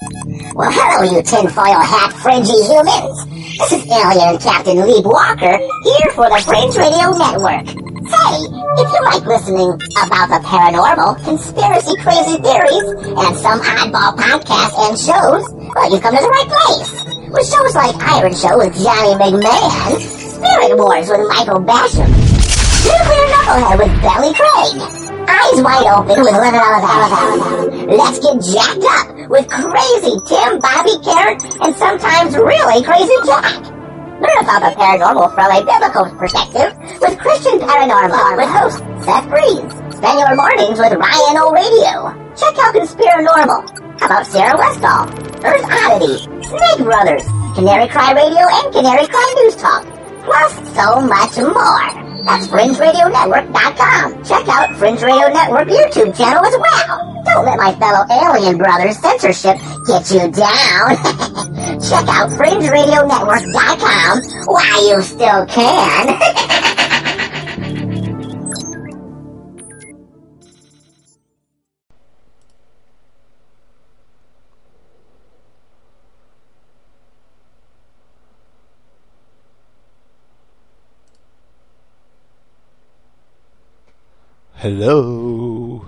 Well, hello, you tinfoil hat fringy humans. This is Alien Captain Lee Walker here for the Fringe Radio Network. Hey, if you like listening about the paranormal, conspiracy crazy theories, and some oddball podcasts and shows, well, you've come to the right place. With shows like Iron Show with Johnny McMahon, Spirit Wars with Michael Basham, Nuclear Knucklehead with Belly Craig, eyes wide open with living on the Let's get jacked up with crazy Tim, Bobby, Carrot, and sometimes really crazy Jack. Learn about the paranormal from a biblical perspective with Christian Paranormal with host Seth Breeze. Spend your mornings with Ryan O'Radio. Check out Conspiranormal. How about Sarah Westall, Earth Oddity, Snake Brothers, Canary Cry Radio, and Canary Cry News Talk. Plus so much more. That's FringeRadioNetwork.com. Check out Fringe Radio Network YouTube channel as well. Don't let my fellow alien brothers censorship get you down. Check out FringeRadioNetwork.com while you still can. Hello.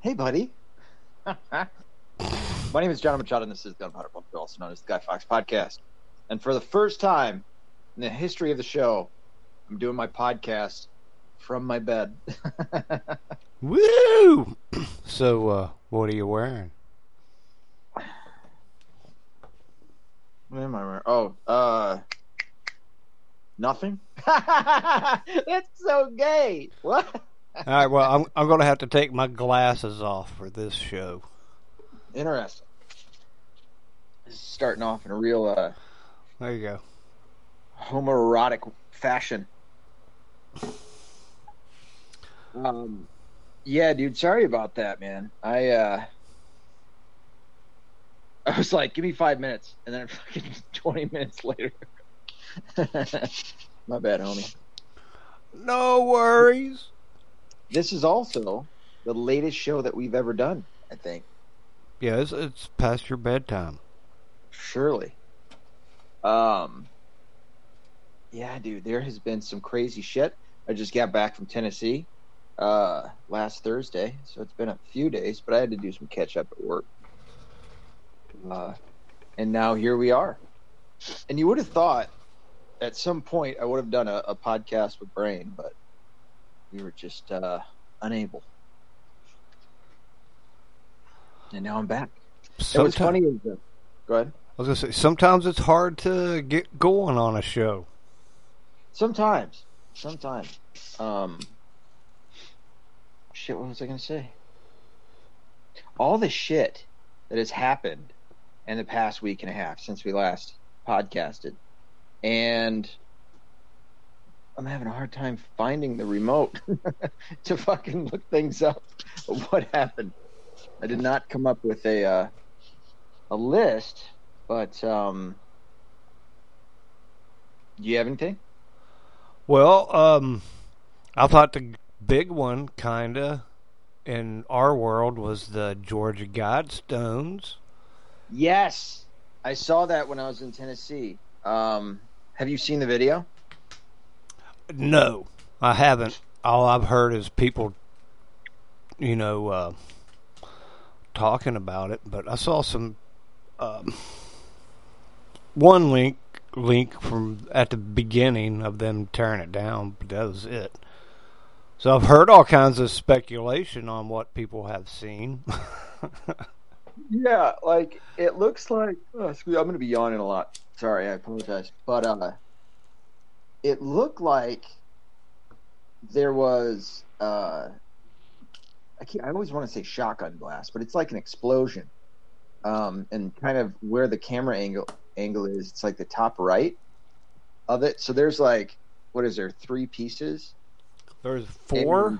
Hey, buddy. My name is John Machado, and this is Gunpowder Bunker, also known as the Guy Fawkes Podcast. And for the first time in the history of the show, I'm doing my podcast from my bed. Woo! So, uh, what are you wearing? What am I wearing? Oh, uh, nothing. That's so gay. What? All right, well, I'm I'm going to have to take my glasses off for this show. Interesting. This is starting off in a real uh, There you go. homoerotic fashion. Um, yeah, dude. Sorry about that, man. I uh, I was like, give me five minutes, and then fucking twenty minutes later. My bad, homie. No worries. This is also the latest show that we've ever done. I think, Yeah, it's, it's past your bedtime. surely. Um, yeah, dude. There has been some crazy shit. I just got back from Tennessee uh, last Thursday, so it's been a few days, but I had to do some catch up at work. Uh, and now here we are. And you would have thought at some point I would have done a, a podcast with Brain, but we were just uh, unable. And now I'm back. What's Sometime- funny is. Go ahead. I was going to say, sometimes it's hard to get going on a show. Sometimes, sometimes. Um, shit. What was I gonna say? All the shit that has happened in the past week and a half since we last podcasted, and I'm having a hard time finding the remote to fucking look things up. What happened? I did not come up with a uh, a list, but um, do you have anything? Well, um, I thought the big one, kinda, in our world was the Georgia Guidestones. Yes, I saw that when I was in Tennessee. Um, have you seen the video? No, I haven't. All I've heard is people, you know, uh, talking about it. But I saw some um, one link link from at the beginning of them tearing it down, but that was it. So I've heard all kinds of speculation on what people have seen. Yeah, like it looks like. Oh, excuse- I'm going to be yawning a lot. Sorry, I apologize. But uh, it looked like there was. Uh, I, can't, I always want to say shotgun blast, but it's like an explosion. Um, and kind of where the camera angle angle is, it's like the top right of it. So there's like, what is there? Three pieces. There's four And-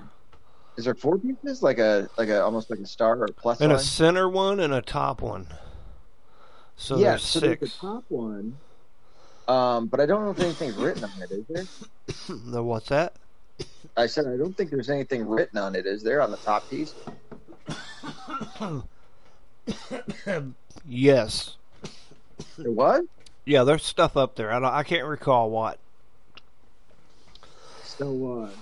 Is there four pieces? Like a like a almost like a star or a plus and a center one and a top one. So yeah, there's so six. there's the top one. Um, but I don't know if anything's written on it. Is there? the what's that? I said I don't think there's anything written on it. Is there on the top piece? yes. There was? Yeah, there's stuff up there. I don't, I can't recall what. So what?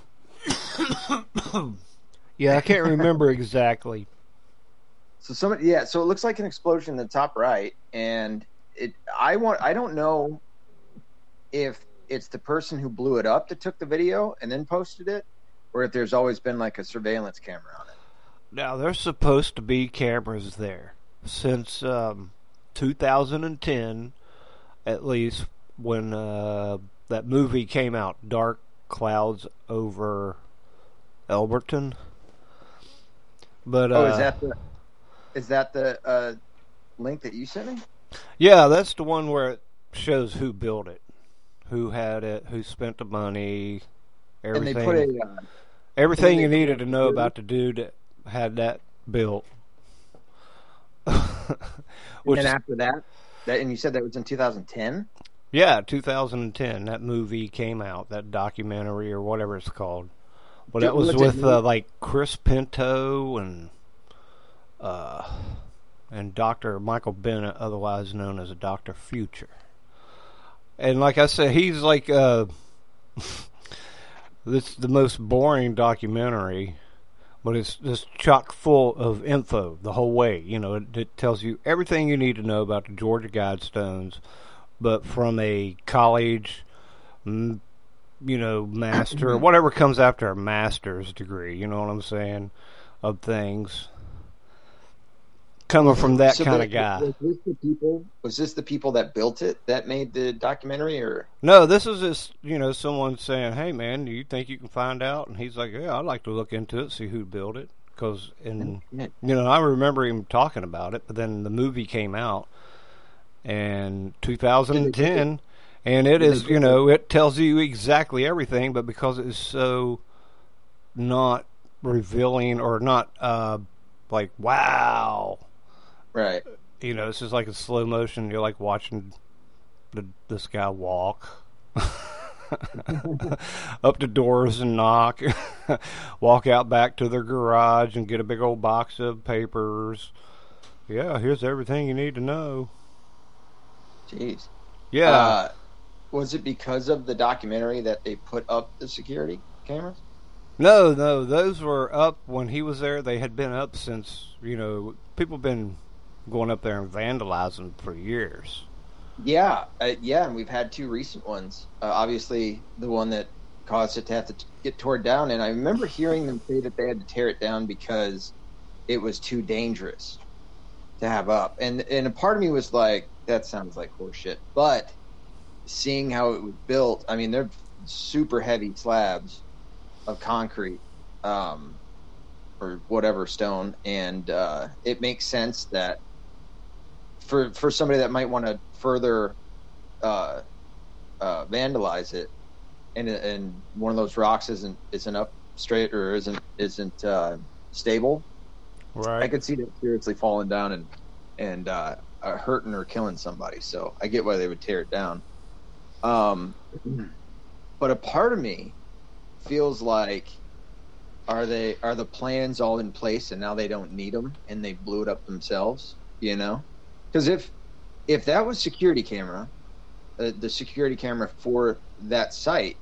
Yeah, I can't remember exactly. So somebody, yeah. So it looks like an explosion in the top right, and it. I want. I don't know if it's the person who blew it up that took the video and then posted it, or if there's always been like a surveillance camera on it. Now, there's supposed to be cameras there since um, 2010, at least, when uh, that movie came out, Dark Clouds Over Elberton. But uh, Oh, is that the? Is that the uh, link that you sent me? yeah, that's the one where it shows who built it, who had it, who spent the money, everything. And they put a. Uh, Everything you needed to know about the dude that had that built. and Which, then after that, that and you said that was in 2010. yeah, 2010. That movie came out, that documentary or whatever it's called. Well, that Was was with uh, like Chris Pinto and uh, and Doctor Michael Bennett, otherwise known as Doctor Future. And like I said, he's like uh, this the most boring documentary, but it's just chock full of info the whole way. You know, it, it tells you everything you need to know about the Georgia Guidestones, but from a college, mm, you know, master, or whatever comes after a master's degree. You know what I'm saying? Of things coming from that So kind the- of guy. Was this the people? Was this the people that built it that made the documentary, or No, this is just you know someone saying, "Hey, man, do you think you can find out?" And he's like, "Yeah, I'd like to look into it, see who built it." Because in Yeah. you know, I remember him talking about it, but then the movie came out in 2010, and it is you know it tells you exactly everything, but because it's so not revealing or not uh like wow, right? you know, this is like a slow motion. You're like watching the, this guy walk up to doors and knock, walk out back to their garage and get a big old box of papers. Yeah, here's everything you need to know. Jeez. Yeah, Uh, was it because of the documentary that they put up the security cameras? no, no, those were up when he was there. They had been up since you know people been going up there and vandalizing for years. Yeah, uh, yeah, and we've had two recent ones. Uh, obviously, the one that caused it to have to t- get torn down, and I remember hearing them say that they had to tear it down because it was too dangerous to have up. And and a part of me was like, that sounds like horseshit. But seeing how it was built, I mean, they're super heavy slabs of concrete, um, or whatever stone, and uh, it makes sense that for for somebody that might want to further uh, uh, vandalize it, and and one of those rocks isn't isn't up straight or isn't isn't uh, stable, I could see that seriously falling down and and uh, uh, hurting or killing somebody. So I get why they would tear it down. Um, but a part of me feels like are they are the plans all in place and now they don't need them and they blew it up themselves? You know, because if if that was security camera, uh, the security camera for that site,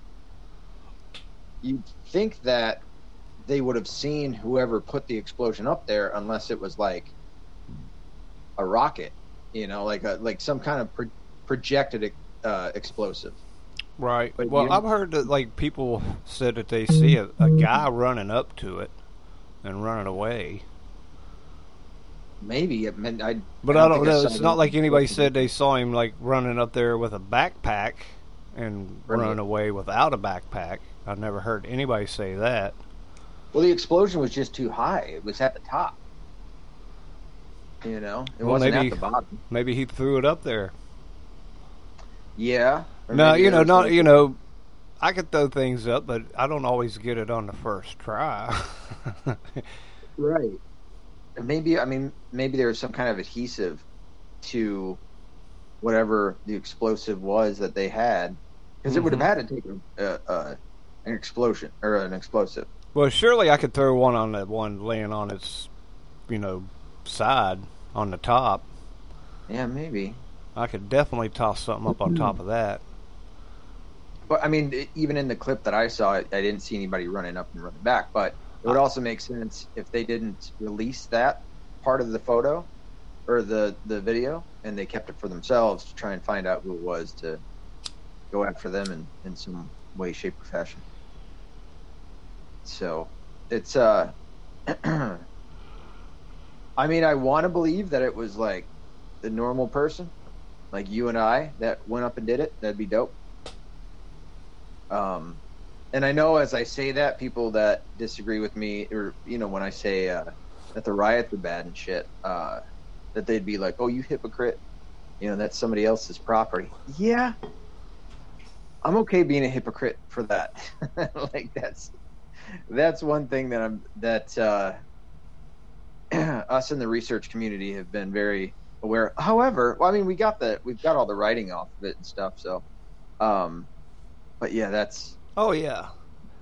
you'd think that they would have seen whoever put the explosion up there unless it was like a rocket, you know, like a like some kind of pro- projected uh, explosive. Right. But well, you- I've heard that like people said that they see a, a guy running up to it and running away. Maybe it meant I. But I I don't don't know. It's not like anybody said they saw him like running up there with a backpack and Right. running away without a backpack. I've never heard anybody say that. Well, the explosion was just too high. It was at the top. You know, it Well, wasn't maybe- at the bottom. Maybe he threw it up there. Yeah. No, you know, not you know. I could throw things up, but I don't always get it on the first try. Right. Maybe I mean maybe there was some kind of adhesive to whatever the explosive was that they had, because it would have mm-hmm. had to take a, a, a, an explosion or an explosive. well, surely I could throw one on that one laying on its, you know, side on the top. Yeah, maybe. I could definitely toss something up on top of that. But I mean, even in the clip that I saw, I I didn't see anybody running up and running back. But it would also make sense if they didn't release that part of the photo or the the video, and they kept it for themselves to try and find out who it was to go after them in in some way, shape, or fashion. So it's uh. I mean, I want to believe that it was like the normal person, like you and I, that went up and did it. That'd be dope. Um, and I know as I say that, people that disagree with me, or you know, when I say uh, that the riots are bad and shit, uh, that they'd be like, "Oh, you hypocrite," you know, that's somebody else's property. Yeah, I'm okay being a hypocrite for that. like that's that's one thing that I'm that uh, us in the research community have been very aware. However, well, I mean, we got the we've got all the writing off of it and stuff. So, um, but yeah, that's Oh yeah,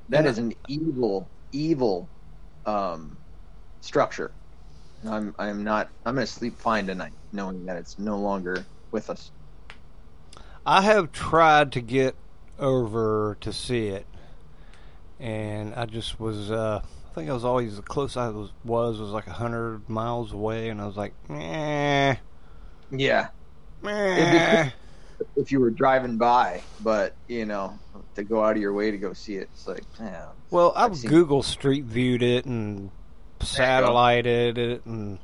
that is an evil, evil um, structure. And I'm I'm not I'm gonna sleep fine tonight knowing that it's no longer with us. I have tried to get over to see it, and I just was. Uh, think I was always the close I was was was like a hundred miles away, and I was like, eh, Yeah, meh. if you were driving by, but you know, to go out of your way to go see it, it's like, yeah. Well, I've Google Street viewed it and satellited it, and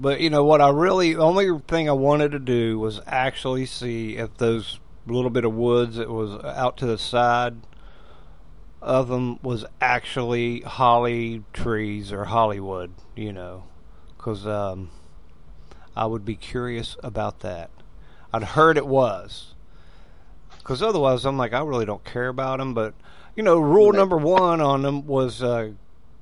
but you know what? I really the only thing I wanted to do was actually see if those little bit of woods that was out to the side of them was actually holly trees or Hollywood. You know, because um, I would be curious about that. I'd heard it was. Because otherwise, I'm like, I really don't care about them. But, you know, rule number one on them was uh,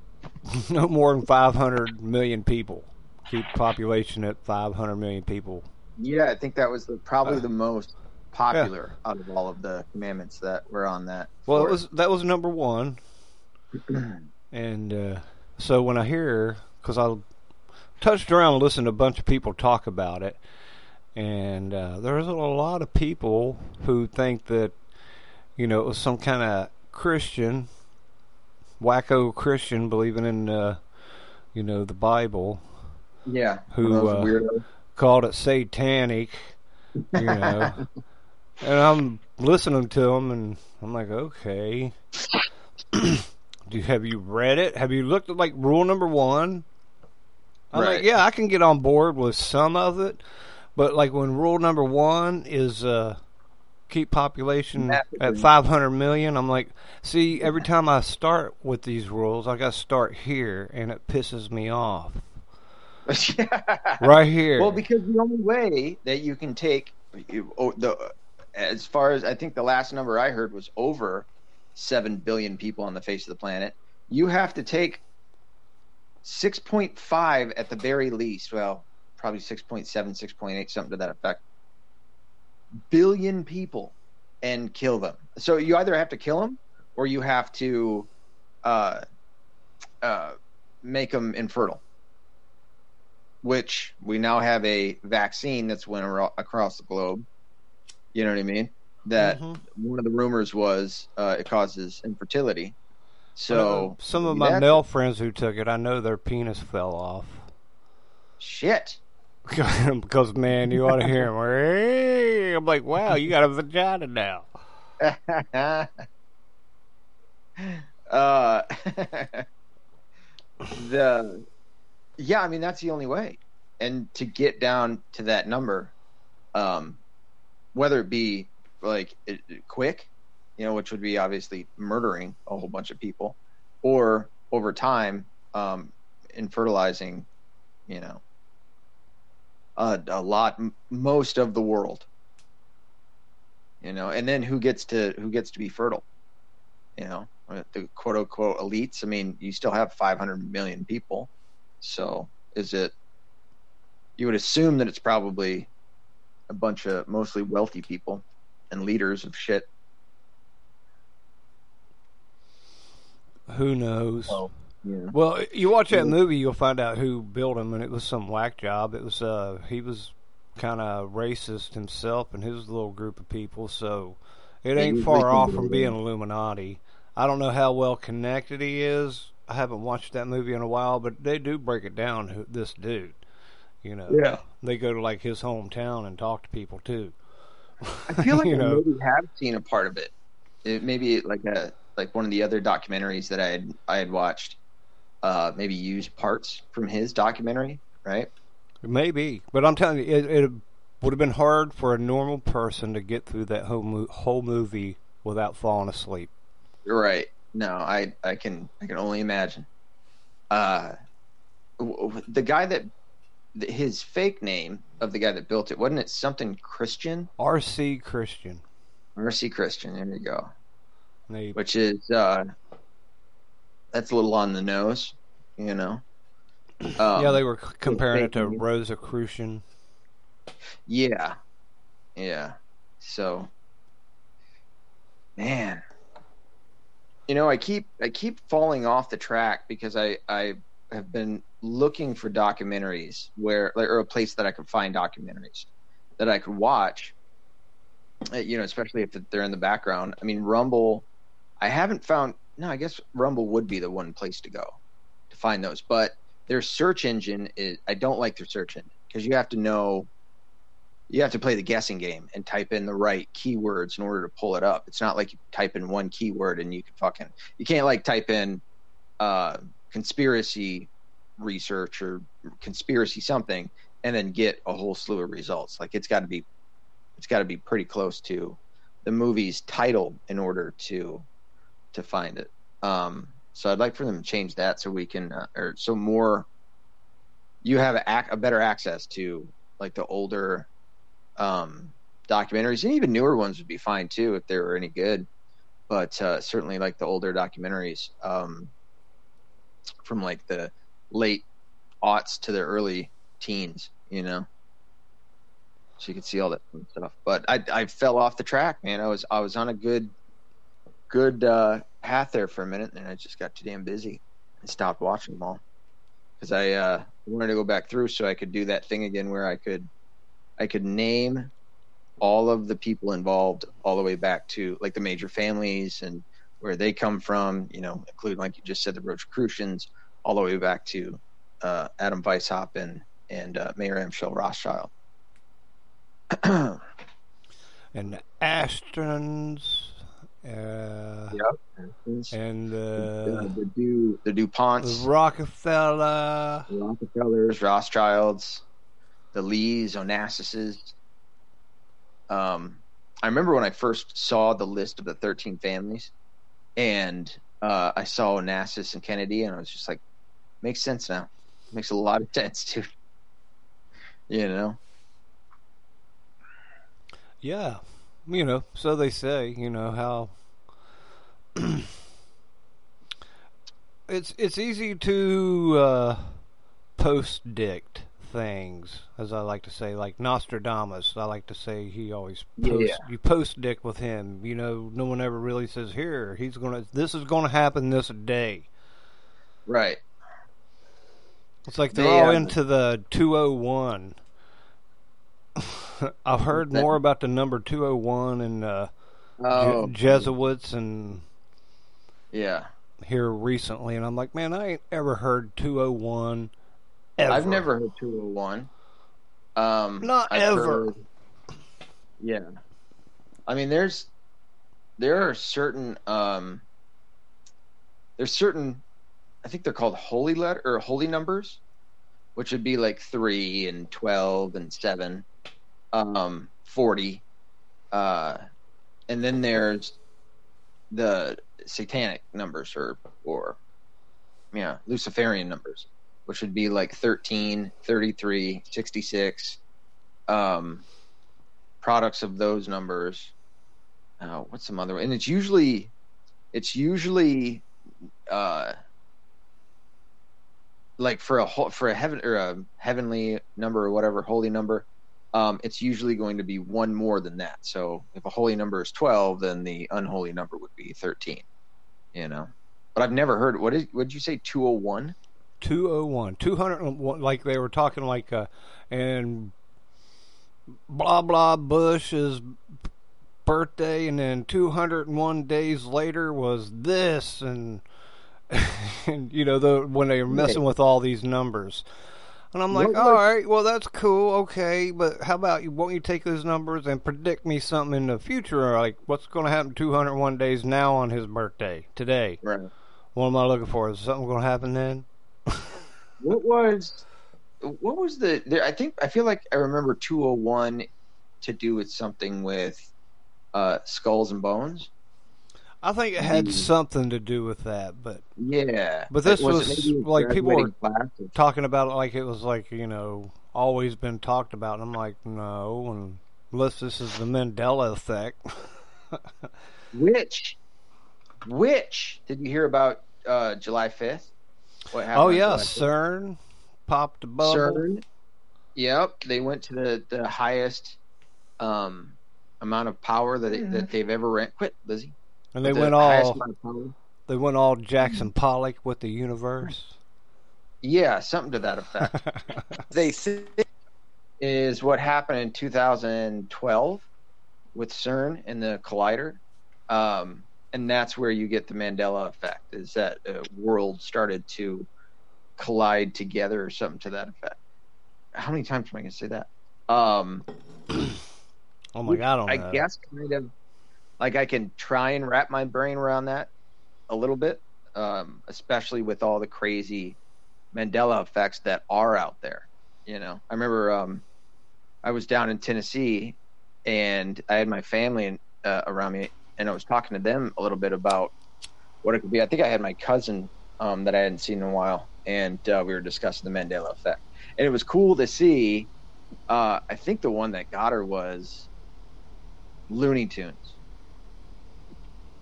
no more than 500 million people. Keep population at 500 million people. Yeah, I think that was the, probably Uh, the most popular out of all of the commandments that were on that. Well, it was that was number one. and uh, so when I hear, because I touched around and listened to a bunch of people talk about it, and uh, there's a lot of people who think that, you know, it was some kind of Christian, wacko Christian believing in, uh, you know, the Bible, yeah, Who, one of those uh, called it satanic, you know. and I'm listening to them, and I'm like, okay. Do have you read it? Have you looked at like rule number one? I'm Right. like, yeah, I can get on board with some of it, but like when rule number one is uh, keep population at 500 million, I'm like, see, every time I start with these rules, I got to start here, and it pisses me off. Right here. Well, because the only way that you can take you, oh, the as far as I think the last number I heard was over seven billion people on the face of the planet. You have to take six point five at the very least. Well, probably 6.7, 6.8, something to that effect. Billion people and kill them. So you either have to kill them or you have to uh, uh, make them infertile which we now have a vaccine that's went across the globe. You know what I mean? That Mhm. one of the rumors was uh, it causes infertility. So Uh, some of my male friends who took it, I know their penis fell off. shit. because man, you ought to hear him. I'm like, wow, you got a vagina now. uh, the yeah, I mean that's the only way, and to get down to that number, um, whether it be like quick, you know, which would be obviously murdering a whole bunch of people, or over time, um, infertilizing, you know, a, a lot, m- most of the world. You know, and then who gets to who gets to be fertile? You know, the quote unquote elites. I mean, you still have 500 million people, so is it? You would assume that it's probably a bunch of mostly wealthy people and leaders of shit. Who knows? Oh. Yeah. Well, you watch that movie, you'll find out who built him, and it was some whack job. It was uh, he was kind of racist himself and his little group of people, so it ain't far off from being. Illuminati. I don't know how well connected he is. I haven't watched that movie in a while, but they do break it down. Who this dude, you know, Yeah. they go to like his hometown and talk to people too. I feel like You I know. maybe have seen a part of it. it. Maybe like a like one of the other documentaries that I had I had watched. Uh, maybe used parts from his documentary, right? Maybe, but I'm telling you, it, it would have been hard for a normal person to get through that whole mo- whole movie without falling asleep. Right. No, I I can I can only imagine. Uh, w- w- the guy that th- his fake name of the guy that built it wasn't it something Christian? R.C. Christian. Mercy Christian. There you go. They, Which is uh, that's a little on the nose, you know. Um, yeah, they were comparing it to name. Rosa Crucian. Yeah. Yeah. So man. You know, I keep I keep falling off the track because I I have been looking for documentaries where or a place that I could find documentaries that I could watch. Uh, You know, especially if they're in the background. I mean, Rumble I haven't found no, I guess Rumble would be the one place to go to find those, but their search engine is I don't like their search engine because you have to know you have to play the guessing game and type in the right keywords in order to pull it up. It's not like you type in one keyword and you can fucking you can't like type in uh conspiracy research or conspiracy something and then get a whole slew of results. Like it's got to be it's got to be pretty close to the movie's title in order to to find it. Um so I'd like for them to change that so we can uh, or so more you have a, a better access to like the older um, documentaries and even newer ones would be fine too if they were any good. But uh, certainly like the older documentaries um, from like the late aughts to the early teens, you know. So you could see all that stuff. But I I fell off the track, man. I was I was on a good good uh, path there for a minute, and I just got too damn busy and stopped watching them all because I uh, wanted to go back through so I could do that thing again where I could I could name all of the people involved all the way back to like the major families and where they come from, you know, including like you just said the Rosicrucians, all the way back to uh, Adam Weishaupt and uh, Mayer Amschel Rothschild. and the Astrons, uh, and Uh, uh, the Du the the DuPonts, Rockefeller. the Rockefellers, Rothschilds, the Lees, Onassises. Um, I remember when I first saw the list of the 13 families, and uh, I saw Onassis and Kennedy, and I was just like, makes sense now. Makes a lot of sense, dude. You know? Yeah, you know, so they say. You know how it's it's easy to uh, post dict things, as I like to say, like Nostradamus. I like to say he always Yeah, post, yeah. you post dick with him. You know, no one ever really says here he's gonna this is gonna happen this day. Right. It's like they're They, all into the 201. I've heard That- more about the number 201 and uh, Je- Oh, Jesuits and yeah. here recently, and I'm like, man, I ain't ever heard 201 ever. I've never heard 201. Um, Not I've ever. heard- yeah. I mean, there's there are certain um, there's certain I think they're called holy letter or holy numbers, which would be like three and twelve and seven, um, forty, uh, and then there's the satanic numbers or or yeah Luciferian numbers, which would be like 13, 33, 66, um, products of those numbers. Uh, what's some other? And it's usually, it's usually, uh, like for a for a heaven or a heavenly number or whatever holy number. Um, it's usually going to be one more than that. So if a holy number is twelve, then the unholy number would be thirteen. You know. but I've never heard. What did you say? Two hundred one. 201 201 like they were talking like uh and blah blah bush's birthday and then 201 days later was this and and you know the when they were messing with all these numbers. And i'm like What all was- well that's cool okay but how about you won't you take those numbers and predict me something in the future like what's going to happen 201 days now on his birthday today? Right. what am i looking for? Is something going to happen then What was? What was the? There, I think I feel like I remember two hundred one to do with something with uh, skulls and bones. I think it had Mm. something to do with that, but Yeah, But this it was, maybe like, people were class or- talking about it like it was like you know always been talked about, and I'm like, no, and unless this is the Mandela effect. Which, which did you hear about uh, July fifth? What happened? oh yeah, CERN popped a bubble. CERN. Yep, they went to the, the highest um, amount of power that they, that they've ever ran. Quit, Lizzie. and they The went all amount of power. they went all Jackson Pollock with the universe. Yeah, something to that effect. they think is what happened in 2012 with CERN and the collider, um, and that's where you get the Mandela effect. Is that world started to collide together or something to that effect? How many times am I going to say that? Um, oh my god, I guess kind of like I can try and wrap my brain around that a little bit, um, especially with all the crazy Mandela effects that are out there. You know, I remember um, I was down in Tennessee and I had my family in, uh, around me, and I was talking to them a little bit about what it could be. I think I had my cousin um, that I hadn't seen in a while, and uh, we were discussing the Mandela effect, and it was cool to see. Uh, I think the one that got her was Looney Tunes,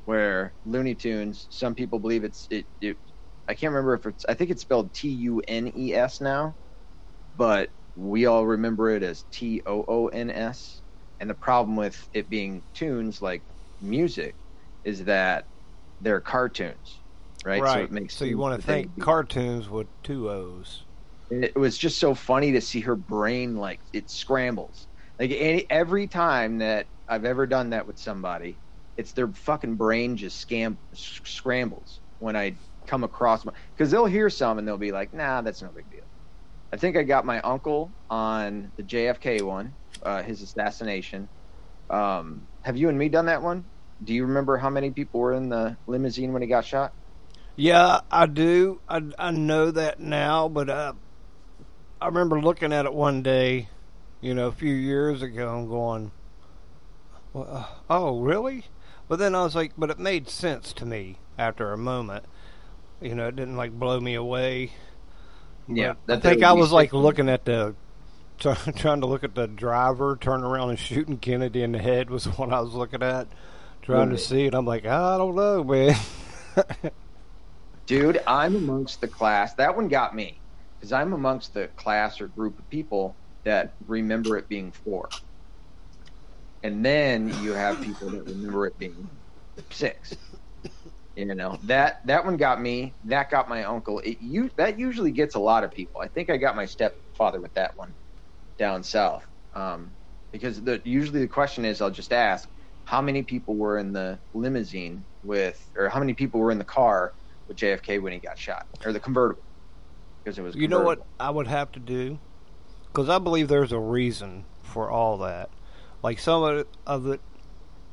where Looney Tunes. Some people believe it's it. it I can't remember if it's. I think it's spelled T U N E S now, but we all remember it as T O O N S. And the problem with it being tunes like music is that they're cartoons, right? right. So it makes so you want to think cartoons with two O's. it was just so funny to see her brain like it scrambles like any, every time that i've ever done that with somebody it's their fucking brain just scam scrambles when i come across because they'll hear some and they'll be like nah that's no big deal i think i got my uncle on the jfk one uh, his assassination um, have you and me done that one do you remember how many people were in the limousine when he got shot Yeah, I do. I, I know that now, but uh, I remember looking at it one day, you know, a few years ago, and going, well, "Oh, really?" But then I was like, "But it made sense to me after a moment." You know, it didn't like blow me away. Yeah, I think I was like looking at the. Try- Trying to look at the driver, turning around and shooting Kennedy in the head was what I was looking at, trying to see it. I'm like, I don't know, man. Dude, I'm amongst the class. That one got me because I'm amongst the class or group of people that remember it being four. And then you have people that remember it being six. You know that that one got me. That got my uncle. It you that usually gets a lot of people. I think I got my stepfather with that one down south. Um, because the usually the question is, I'll just ask, how many people were in the limousine with, or how many people were in the car with JFK when he got shot, or the convertible, because it was. You know what. I would have to do? Because I believe there's a reason for all that. Like some of it, of it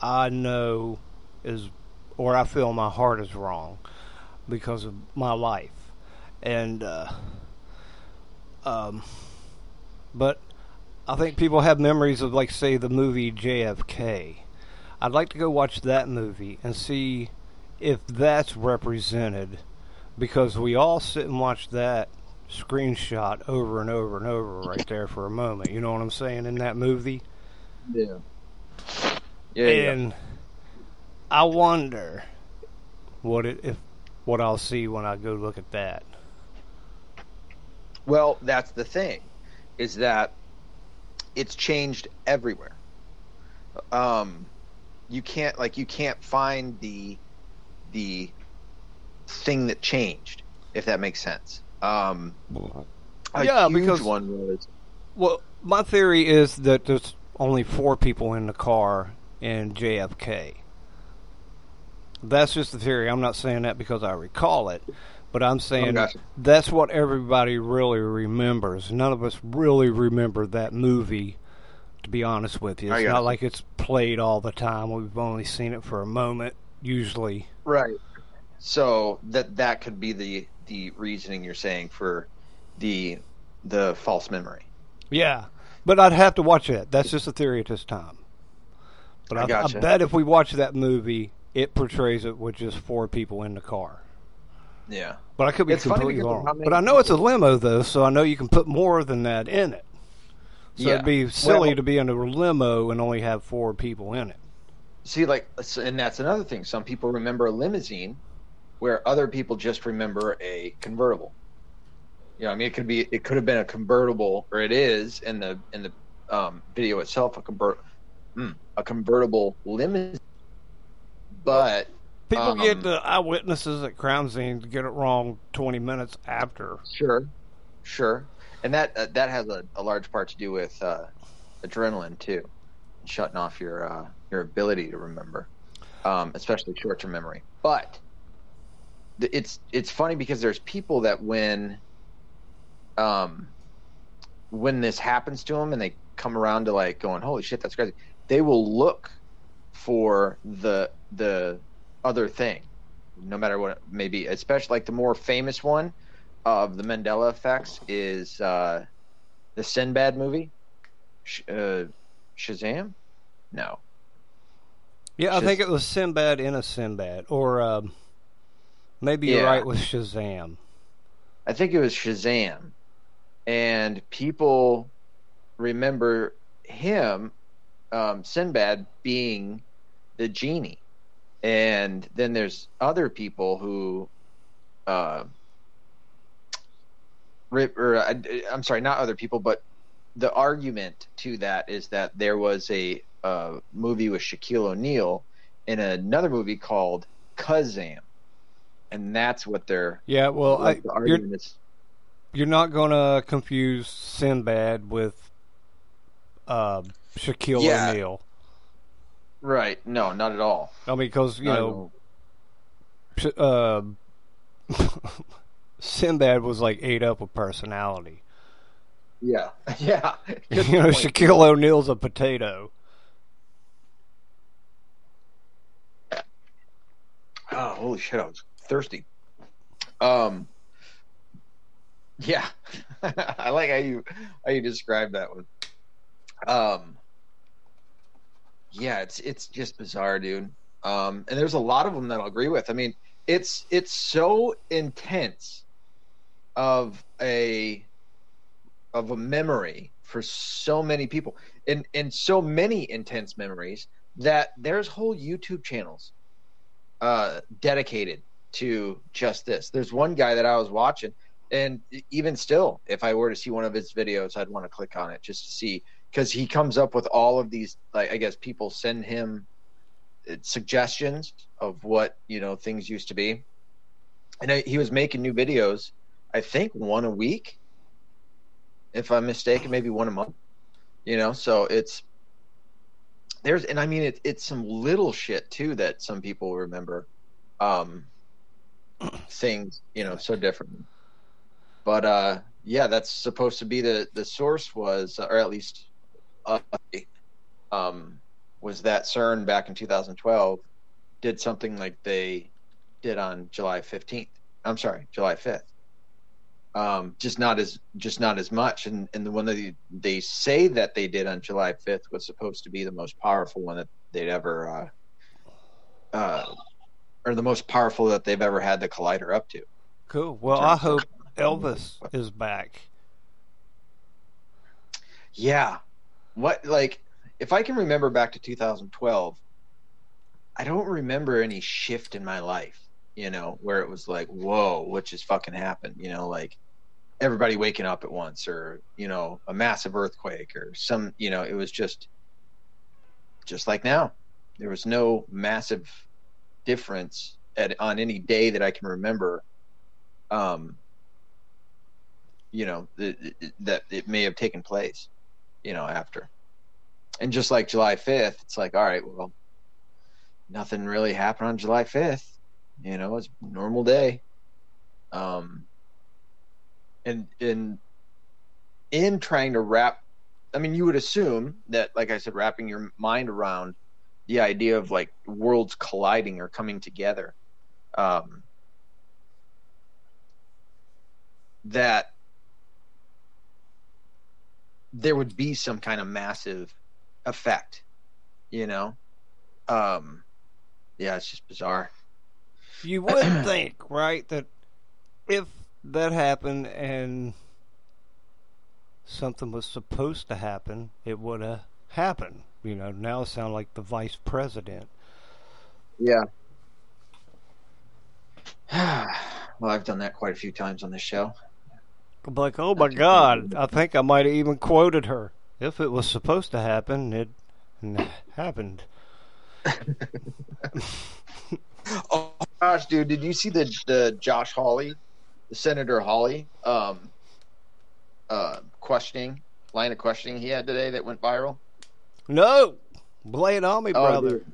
I know is, or I feel my heart is wrong because of my life. And, uh, um, but I think people have memories of, like, say, the movie JFK. I'd like to go watch that movie and see if that's represented because we all sit and watch that screenshot over and over and over right there for a moment. You know what I'm saying in that movie? Yeah. Yeah. yeah. and I wonder what it if what I'll see when I go look at that. Well, that's the thing, is that it's changed everywhere. Um, you can't like you can't find the the thing that changed, if that makes sense. Um, Yeah, because- one was Well, my theory is that there's only four people in the car in JFK. That's just the theory. I'm not saying that because I recall it, but I'm saying gotcha. that's what everybody really remembers. None of us really remember that movie, to be honest with you. It's not like it's played all the time. We've only seen it for a moment, usually. right. So that that could be the the reasoning you're saying for the the false memory. Yeah, but I'd have to watch it. That's just a theory at this time. But I I, gotcha. I bet if we watch that movie, it portrays it with just four people in the car. Yeah. But I could be It's funny completely because wrong. But I know it's a limo though, so I know you can put more than that in it. So Yeah. it'd be silly Well- to be in a limo and only have four people in it. See, like, and that's another thing. Some people remember a limousine, where other people just remember a convertible. You know, I mean, it could be, it could have been a convertible, or it is in the in the um, video itself a convert, mm, a convertible limousine. But People Um, get the eyewitnesses at crime scenes to get it wrong twenty minutes after. sure, sure, and that uh, that has a, a large part to do with uh, adrenaline too, shutting off your uh, your ability to remember, um, especially short term memory. But th- it's it's funny because there's people that when um when this happens to them and they come around to like going holy shit that's crazy they will look for the the other thing no matter what it may be. Especially like the more famous one of the mandela effects is uh the sinbad movie. Sh- uh shazam? No. Yeah, I think it was Sinbad in a Sinbad, or um, maybe you're right with Shazam. I think it was Shazam, and people remember him, um, Sinbad, being the genie, and then there's other people who, uh, re- or uh, I'm sorry, not other people, but the argument to that is that there was a uh, movie with Shaquille O'Neal in another movie called Kazaam. And that's what they're Yeah, well, I, the you're is. you're not gonna confuse Sinbad with uh, Shaquille Yeah. O'Neal. Right. No, not at all. I mean, because you Not know, uh, Sinbad was like ate up with personality. Yeah. Yeah. You know, point. Shaquille O'Neal's a potato. Oh, holy shit! I was thirsty. Um. Yeah, I like how you how you describe that one. Um. Yeah, it's it's just bizarre, dude. Um, and there's a lot of them that I'll agree with. I mean, it's it's so intense of a of a memory for so many people, and and so many intense memories that there's whole YouTube channels uh, dedicated to just this. There's one guy that I was watching, and even still, if I were to see one of his videos, I'd want to click on it just to see because he comes up with all of these. Like I guess people send him uh, suggestions of what you know things used to be, and I, he was making new videos. I think one a week, if I'm mistaken, maybe one a month. You know, so it's there's and I mean it, it's some little shit too that some people remember um things you know so different but uh yeah that's supposed to be the the source was or at least uh, um was that CERN back in 2012 did something like they did on July 15th I'm sorry July 5th um, just not as just not as much. And and the one that they, they say that they did on July 5th was supposed to be the most powerful one that they'd ever, uh, uh, or the most powerful that they've ever had the collider up to. Cool. Well, I hope Elvis is back. Yeah, what like if I can remember back to 2012, I don't remember any shift in my life. You know, where it was like, whoa, what just fucking happened? You know, like everybody waking up at once or you know a massive earthquake or some you know it was just just like now there was no massive difference at on any day that I can remember. Um, you know that that it may have taken place, you know, after. And just like July fifth, it's like, all right, well, nothing really happened on July fifth. You know, it's normal day. Um, and in in trying to wrap I mean, you would assume that, like I said, wrapping your mind around the idea of like worlds colliding or coming together, um, that there would be some kind of massive effect, you know? Um, yeah, it's just bizarre. You would think, right, that if that happened and something was supposed to happen, it would have happened. You know, now it sounds like the vice president. Yeah. well, I've done that quite a few times on this show. I'm like, oh my God, I think I might have even quoted her. If it was supposed to happen, it happened. oh gosh, dude, did you see the the Josh Hawley, the Senator Hawley, um, uh, questioning line of questioning he had today that went viral? No, lay it on me, Oh, brother. dude.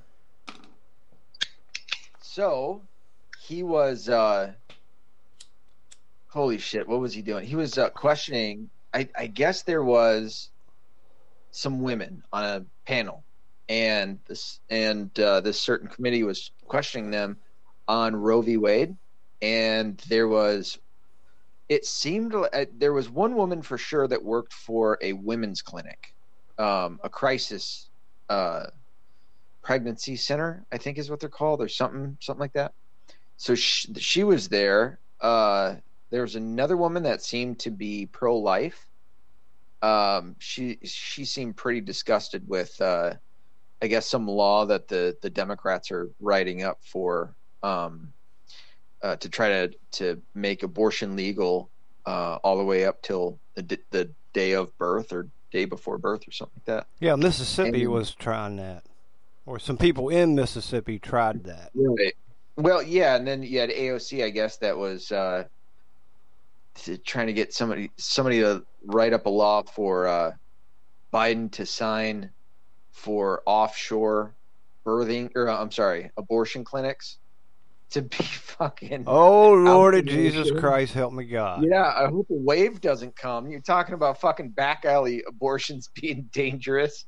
So he was uh holy shit, what was he doing? He was uh, questioning I, I guess there was some women on a panel and this and uh, this certain committee was questioning them on Roe v. Wade and there was it seemed uh, there was one woman for sure that worked for a women's clinic um, a crisis uh, pregnancy center, I think is what they're called, or something, something like that. So she, she was there. Uh, there was another woman that seemed to be pro-life. Um, she she seemed pretty disgusted with, uh, I guess, some law that the the Democrats are writing up for um, uh, to try to to make abortion legal uh, all the way up till the the day of birth or day before birth or something like that. Yeah, Mississippi And- was trying that, or some people in Mississippi tried that. Right. Well, yeah, and then you had AOC, I guess, that was uh, trying to get somebody somebody to write up a law for uh, Biden to sign for offshore birthing, or uh, I'm sorry, abortion clinics to be fucking. Oh Lord of Jesus Christ, help me God! Yeah, I hope a wave doesn't come. You're talking about fucking back alley abortions being dangerous,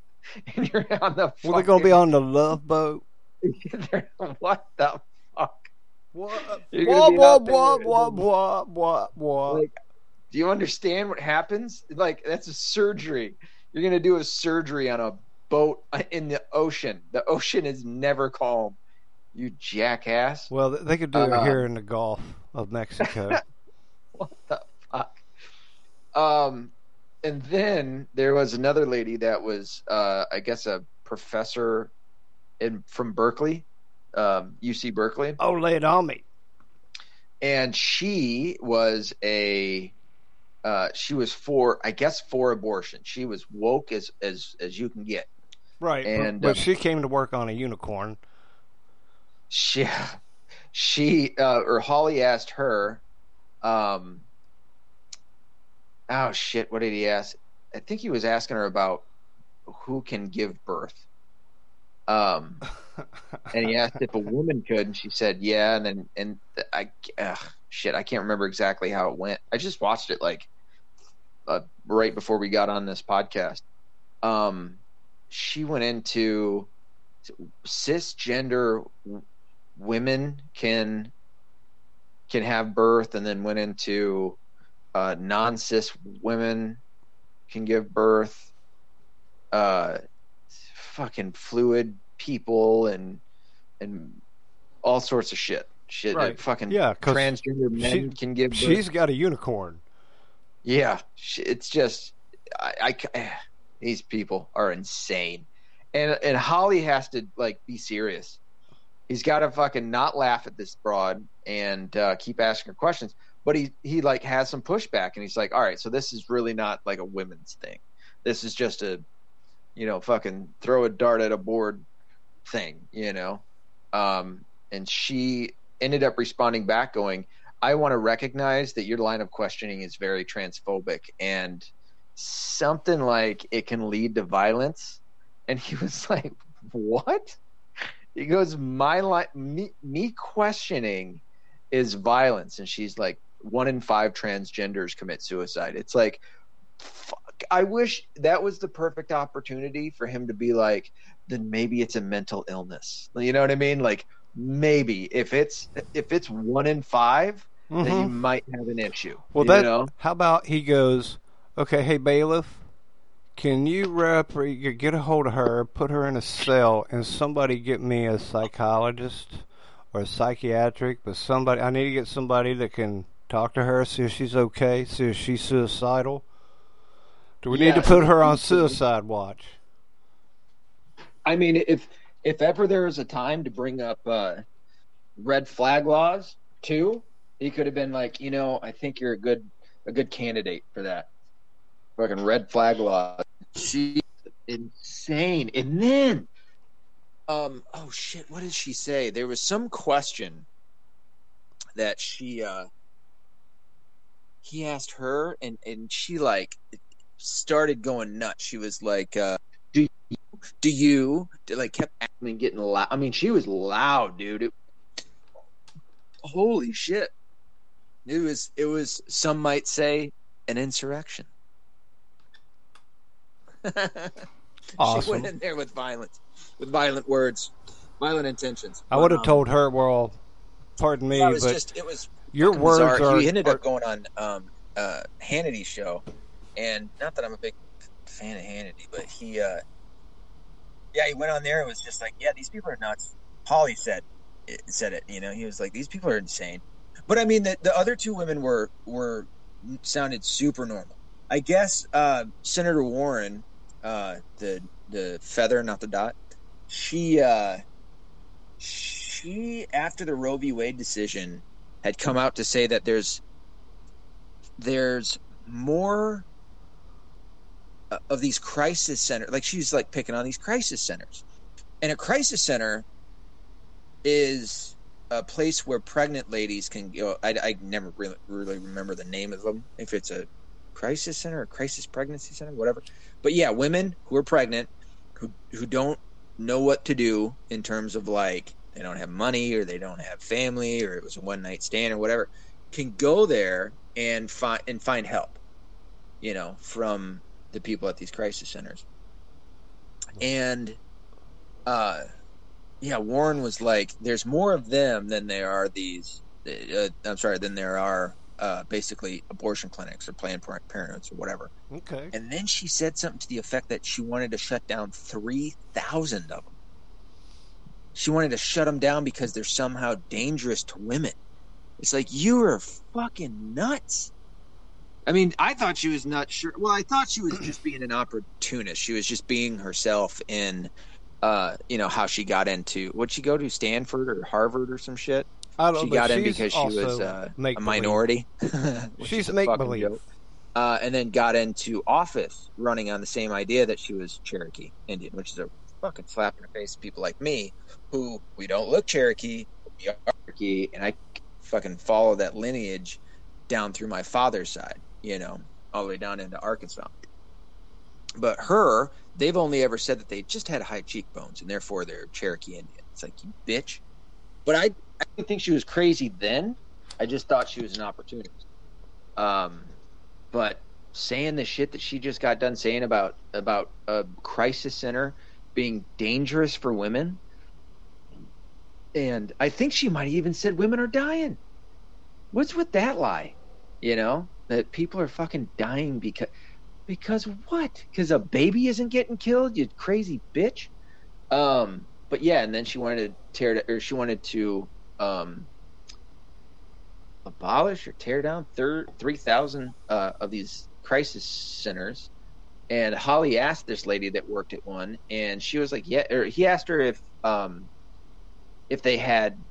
and you're on the. Well, they're gonna be on the Love Boat. what the? What? You're gonna What? be What? What? What? What? What? What? Like, do you understand what happens? Like that's a surgery. You're gonna do a surgery on a boat in the ocean. The ocean is never calm. You jackass. Well, they could do it Uh, here in the Gulf of Mexico. What the fuck? Um, and then there was another lady that was, uh, I guess, a professor in from Berkeley, um, UC Berkeley. oh, lay it on me. and she was a uh, she was for I guess for abortion. She was woke as as as you can get. Right, And, but, uh, she came to work on a unicorn. She she uh, or Hawley asked her, um, oh shit, what did he ask? I think he was asking her about who can give birth. Um, and he asked if a woman could, and she said yeah. And then and I ugh, shit, I can't remember exactly how it went. I just watched it like uh, right before we got on this podcast. Um, she went into cisgender women can can have birth, and then went into uh, non cis women can give birth. Uh, fucking fluid people and and all sorts of shit. Shit, Right. fucking Yeah, transgender men she- can give birth. She's got a unicorn. Yeah, it's just I, I c- these people are insane, and and Hawley has to like be serious. He's got to fucking not laugh at this broad and uh, keep asking her questions. But he he like has some pushback, and he's like, all right, so this is really not like a women's thing. This is just a, you know, fucking throw a dart at a board thing, you know. Um, and she ended up responding back, going, "I want to recognize that your line of questioning is very transphobic and something like it can lead to violence." And he was like, "What?" He goes, "My line, me, me questioning is violence," and she's like, "One in five transgenders commit suicide." It's like, fuck. I wish that was the perfect opportunity for him to be like, then maybe it's a mental illness. You know what I mean? Like maybe if it's if it's one in 5 then you Mhm. might have an issue. Well, that. know? How about he goes? Okay, hey bailiff, can you rep get a hold of her, put her in a cell, and somebody get me a psychologist or a psychiatric, but somebody I need to get somebody that can talk to her, see if she's okay, see if she's suicidal. Do we need to put her on suicide watch? I mean, if if ever there was a time to bring up uh, red flag laws too, he could have been like, you know, I think you're a good a good candidate for that. Fucking red flag law. She's insane. And then, um, oh shit, what did she say? There was some question that she uh he asked her, and and she like started going nuts. She was like, uh, "Do you, do you?" Like kept acting and getting loud. I mean, she was loud, dude. It, holy shit! It was it was some might say an insurrection. She went in there with violence, with violent words, violent intentions. I would have Um, told her, well, pardon me, it was but just it was your words bizarre. are. He ended are- up going on um, uh, Hannity's show, and not that I'm a big fan of Hannity, but he, uh, yeah, he went on there and was just like, "Yeah, these people are nuts." Polly said it, said it. You know, he was like, "These people are insane." But I mean, the, the other two women were were sounded super normal. I guess uh, Senator Warren, uh, the the feather, not the dot. She uh, she after the Roe v. Wade decision had come out to say that there's there's more of these crisis centers. Like she's like picking on these crisis centers, and a crisis center is a place where pregnant ladies can go. I, I never really, really remember the name of them. If it's a crisis center, a crisis pregnancy center, whatever. But yeah, women who are pregnant, who who don't know what to do in terms of like they don't have money or they don't have family or it was a one night stand or whatever, can go there and find and find help. You know, from the people at these crisis centers. And uh yeah, Warren was like, "There's more of them than there are these." Uh, I'm sorry, than there are uh, basically abortion clinics or Planned Parenthoods or whatever. okay. And then she said something to the effect that she wanted to shut down three thousand of them. She wanted to shut them down because they're somehow dangerous to women. It's like you are fucking nuts. I mean, I thought she was not sure. Well, I thought she was just being an opportunist. She was just being herself in, uh, you know, how she got into. Would she go to Stanford or Harvard or some shit? I don't She know, got in because she was uh, a minority. She's make believe. Uh, and then got into office running on the same idea that she was Cherokee Indian, which is a fucking slap in the face to people like me who we don't look Cherokee, we are Cherokee, and I fucking follow that lineage down through my father's side, you know, all the way down into Arkansas. But her, they've only ever said that they just had high cheekbones and therefore they're Cherokee Indian. It's like you bitch. But I, I didn't think she was crazy then. I just thought she was an opportunist. Um, but saying the shit that she just got done saying about about a crisis center being dangerous for women, and I think she might have even said women are dying. What's with that lie? You know that people are fucking dying because because what? Because a baby isn't getting killed, you crazy bitch. Um, but yeah, and then she wanted to tear or she wanted to um abolish or tear down thir- 3,000 uh, of these crisis centers. And Hawley asked this lady that worked at one, and she was like, "Yeah." Or he asked her if um, if they had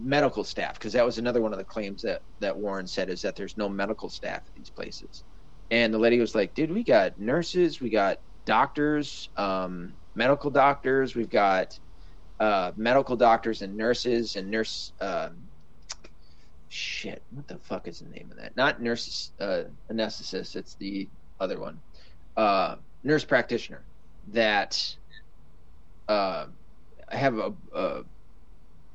medical staff, because that was another one of the claims that that Warren said is that there's no medical staff at these places. And the lady was like, "Dude, we got nurses, we got doctors, um, medical doctors, we've got uh, medical doctors and nurses and nurse." um shit. What the fuck is the name of that? Not nurse uh, anesthetist. It's the other one. Uh, nurse practitioner that uh, I have a, a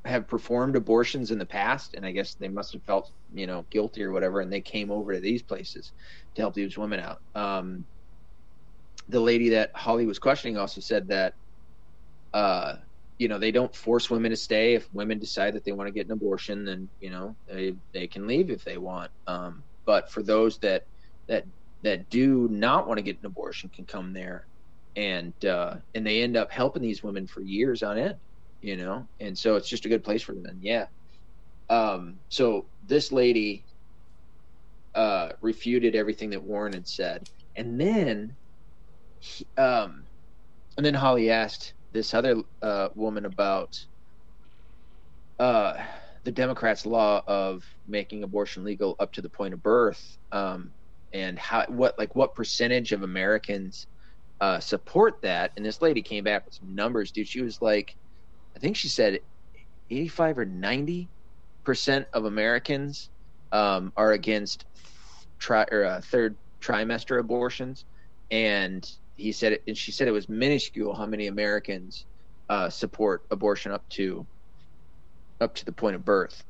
have performed abortions in the past, and I guess they must have felt you know guilty or whatever, and they came over to these places to help these women out. Um, the lady that Hawley was questioning also said that, uh, you know, they don't force women to stay. If women decide that they want to get an abortion, then you know they they can leave if they want. Um, but for those that that that do not want to get an abortion, can come there, and uh, and they end up helping these women for years on end you know, and so it's just a good place for them. And yeah, um, so this lady uh, refuted everything that Warren had said, and then, he, um, and then Hawley asked this other uh, woman about uh, the Democrats' law of making abortion legal up to the point of birth, um, and how what like what percentage of Americans uh, support that. And this lady came back with some numbers, dude. She was like think she said 85 or 90 percent of Americans um, are against tri- or uh, third trimester abortions, and he said it, and she said it was minuscule how many Americans uh, support abortion up to up to the point of birth.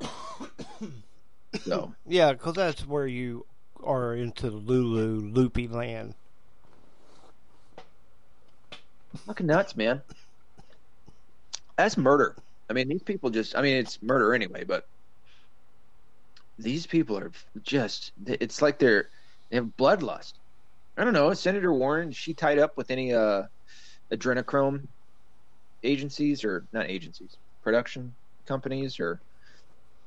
so yeah, because that's where you are into the Lulu loopy land. Fucking nuts, man that's murder. I mean, these people just, I mean, it's murder anyway, but these people are just, it's like they're, they have bloodlust. I don't know. Senator Warren, she tied up with any uh, adrenochrome agencies or not agencies, production companies or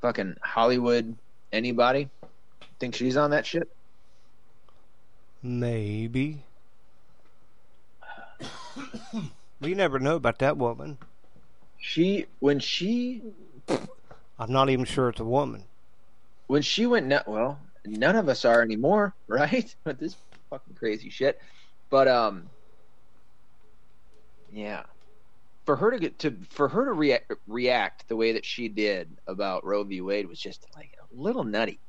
fucking Hollywood anybody? Think she's on that shit? Maybe. we never know about that woman. She when she I'm not even sure it's a woman. When she went well, none of us are anymore, right? With this fucking crazy shit. But um yeah. For her to get to for her to react, react the way that she did about Roe v. Wade was just like a little nutty.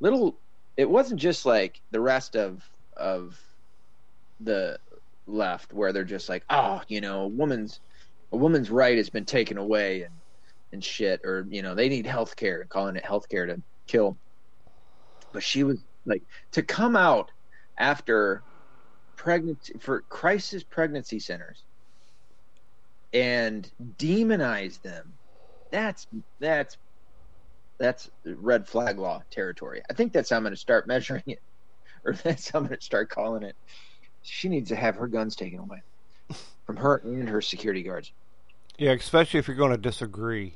Little it wasn't just like the rest of of the left where they're just like, oh, you know, woman's a woman's right has been taken away and and shit, or you know they need health care and calling it health care to kill. But she was like to come out after pregnancy for crisis pregnancy centers and demonize them. That's that's that's red flag law territory. I think that's how I'm going to start measuring it, or that's how I'm going to start calling it. She needs to have her guns taken away from her and her security guards. Yeah, especially if you're going to disagree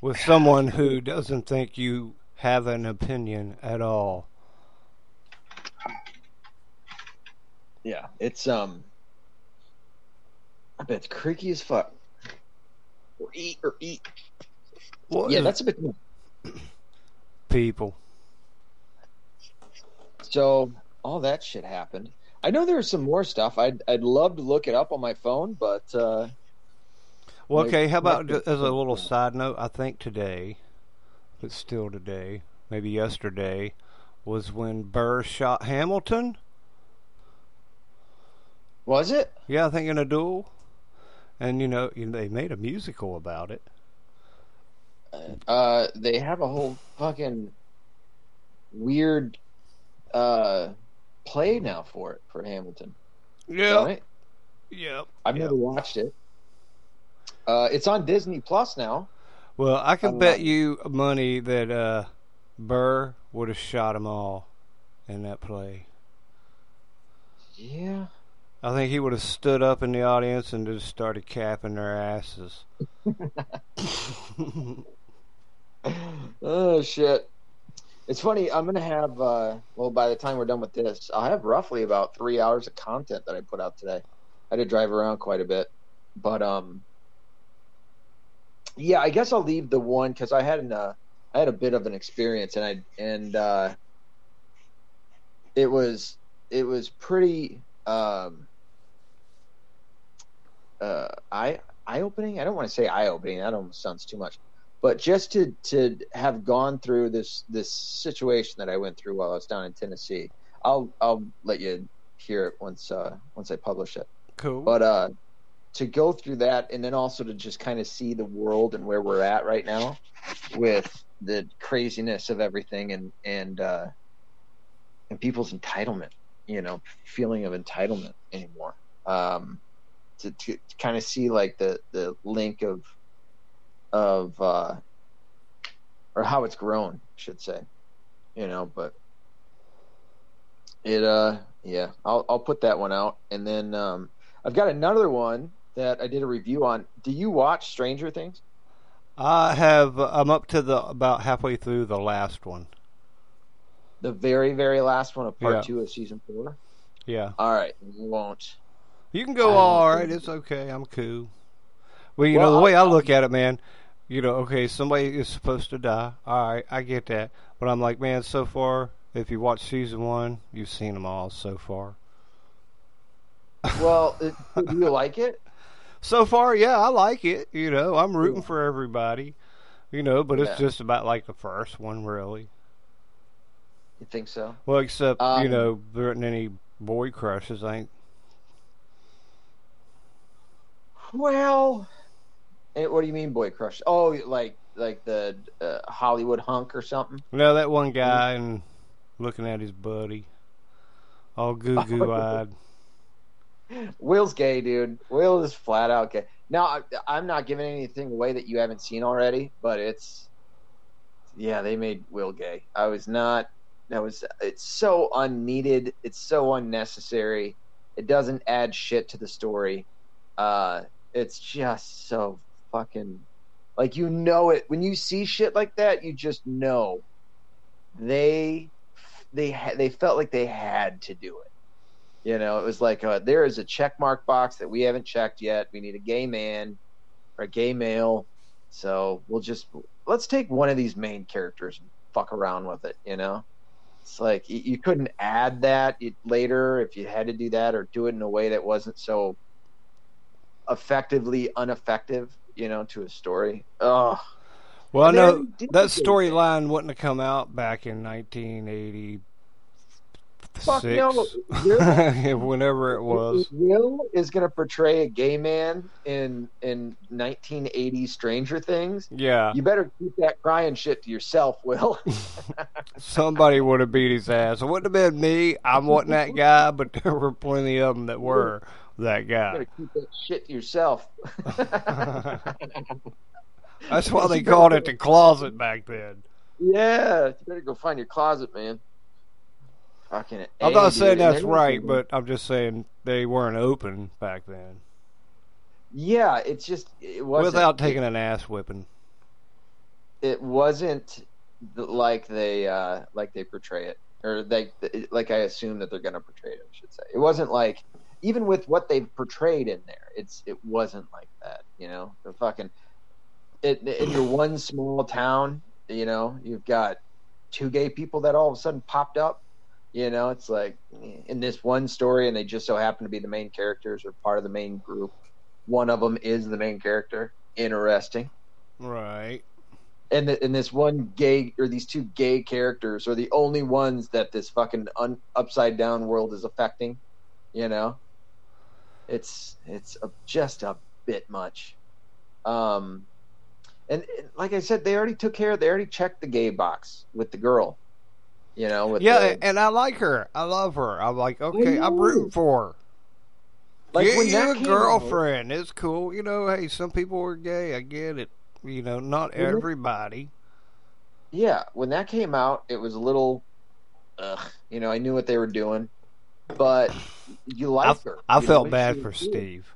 with someone who doesn't think you have an opinion at all. Yeah, it's um I bet it's creaky as fuck. Or eat or eat. What yeah, that's a bit people. So all that shit happened. I know there's some more stuff. I'd I'd love to look it up on my phone, but uh, well, okay. How about as a little side note? I think today, but still today, maybe yesterday, was when Burr shot Hamilton. Was it? Yeah, I think in a duel, and you know they made a musical about it. Uh, they have a whole fucking weird uh play now for it for Hamilton. Yeah. Right? Yeah. I've yep. never watched it. Uh, it's on Disney Plus now. Well, I can um, bet you money that uh, Burr would have shot them all in that play. Yeah. I think he would have stood up in the audience and just started capping their asses. oh shit. It's funny. I'm gonna have uh, well by the time we're done with this, I'll have roughly about three hours of content that I put out today. I had to drive around quite a bit, but um, yeah, I guess I'll leave the one because I had an uh, I had a bit of an experience and I and uh, it was it was pretty um, uh, eye eye opening. I don't want to say eye opening. That almost sounds too much. But just to to have gone through this this situation that I went through while I was down in Tennessee, I'll I'll let you hear it once uh, once I publish it. Cool. But uh, to go through that and then also to just kind of see the world and where we're at right now with the craziness of everything and and uh, and people's entitlement, you know, feeling of entitlement anymore. Um, to, to, to kind of see like the the link of of uh, or how it's grown, I should say, you know. But it uh yeah, I'll I'll put that one out, and then um, I've got another one that I did a review on. Do you watch Stranger Things? I have. I'm up to the about halfway through the last one. The very very last one of part Yeah. two of season four. Yeah. All right, we won't. You can go all right. It's okay. I'm cool. Well, you Well, know the way I I'll- look at it, man. You know, okay, somebody is supposed to die. All right, I get that. But I'm like, man, so far, if you watch season one, you've seen them all so far. Well, it, do you like it? So far, yeah, I like it. You know, I'm rooting for everybody. You know, but it's Yeah. just about like the first one, really. You think so? Well, except you Um, know, there aren't any boy crushes. I ain't. Well, eh, what do you mean, boy crush? Oh, like like the uh, Hollywood hunk or something? No, that one guy and looking at his buddy, all goo goo eyed. Will's gay, dude. Will is flat out gay. Now, I, I'm not giving anything away that you haven't seen already, but it's yeah, they made Will gay. I was not. That was. It's so unneeded. It's so unnecessary. It doesn't add shit to the story. Uh, it's just so fucking like you know it when you see shit like that. You just know they they they felt like they had to do it. You know, it was like uh, there is a check mark box that we haven't checked yet. We need a gay man or a gay male. So we'll just let's take one of these main characters and fuck around with it. You know, it's like you couldn't add that later if you had to do that or do it in a way that wasn't so effectively ineffective. You know, to a story. Oh, Well, I know that storyline wouldn't have come out back in 1986, Fuck no. Whenever it was. Will is going to portray a gay man in in 1980 Stranger Things. Yeah, You better keep that crying shit to yourself, Will. somebody would have beat his ass. It wouldn't have been me. I wasn't that guy, but there were plenty of them that were that guy. keep that shit to yourself. That's why they called it the closet back then. yeah, you better go find your closet, man. Fucking. I'm not saying that's right, but I'm just saying they weren't open back then yeah, it's just it wasn't without taking an ass whipping. it wasn't like they uh like they portray it or like like I assume that they're going to portray it. I should say it wasn't like even with what they've portrayed in there, it's it wasn't like that. You know, the fucking it, in your one small town. You know, you've got two gay people that all of a sudden popped up. You know, it's like eh, in this one story, and they just so happen to be the main characters or part of the main group. One of them is the main character. Interesting Right. and th- and this one gay or these two gay characters are the only ones that this fucking un- upside down world is affecting you know it's it's a, just a bit much um and, and like i said they already took care of they already checked the gay box with the girl you know with Yeah, the, and I like her. I love her. I'm like, okay, I'm rooting for her. like when you a came out- girlfriend. It's cool. You know, hey, some people are gay. I get it. You know, not Mhm. everybody. yeah when that came out it was a little ugh, you know i knew what they were doing but you I, like her I You felt know, bad for was. Steve.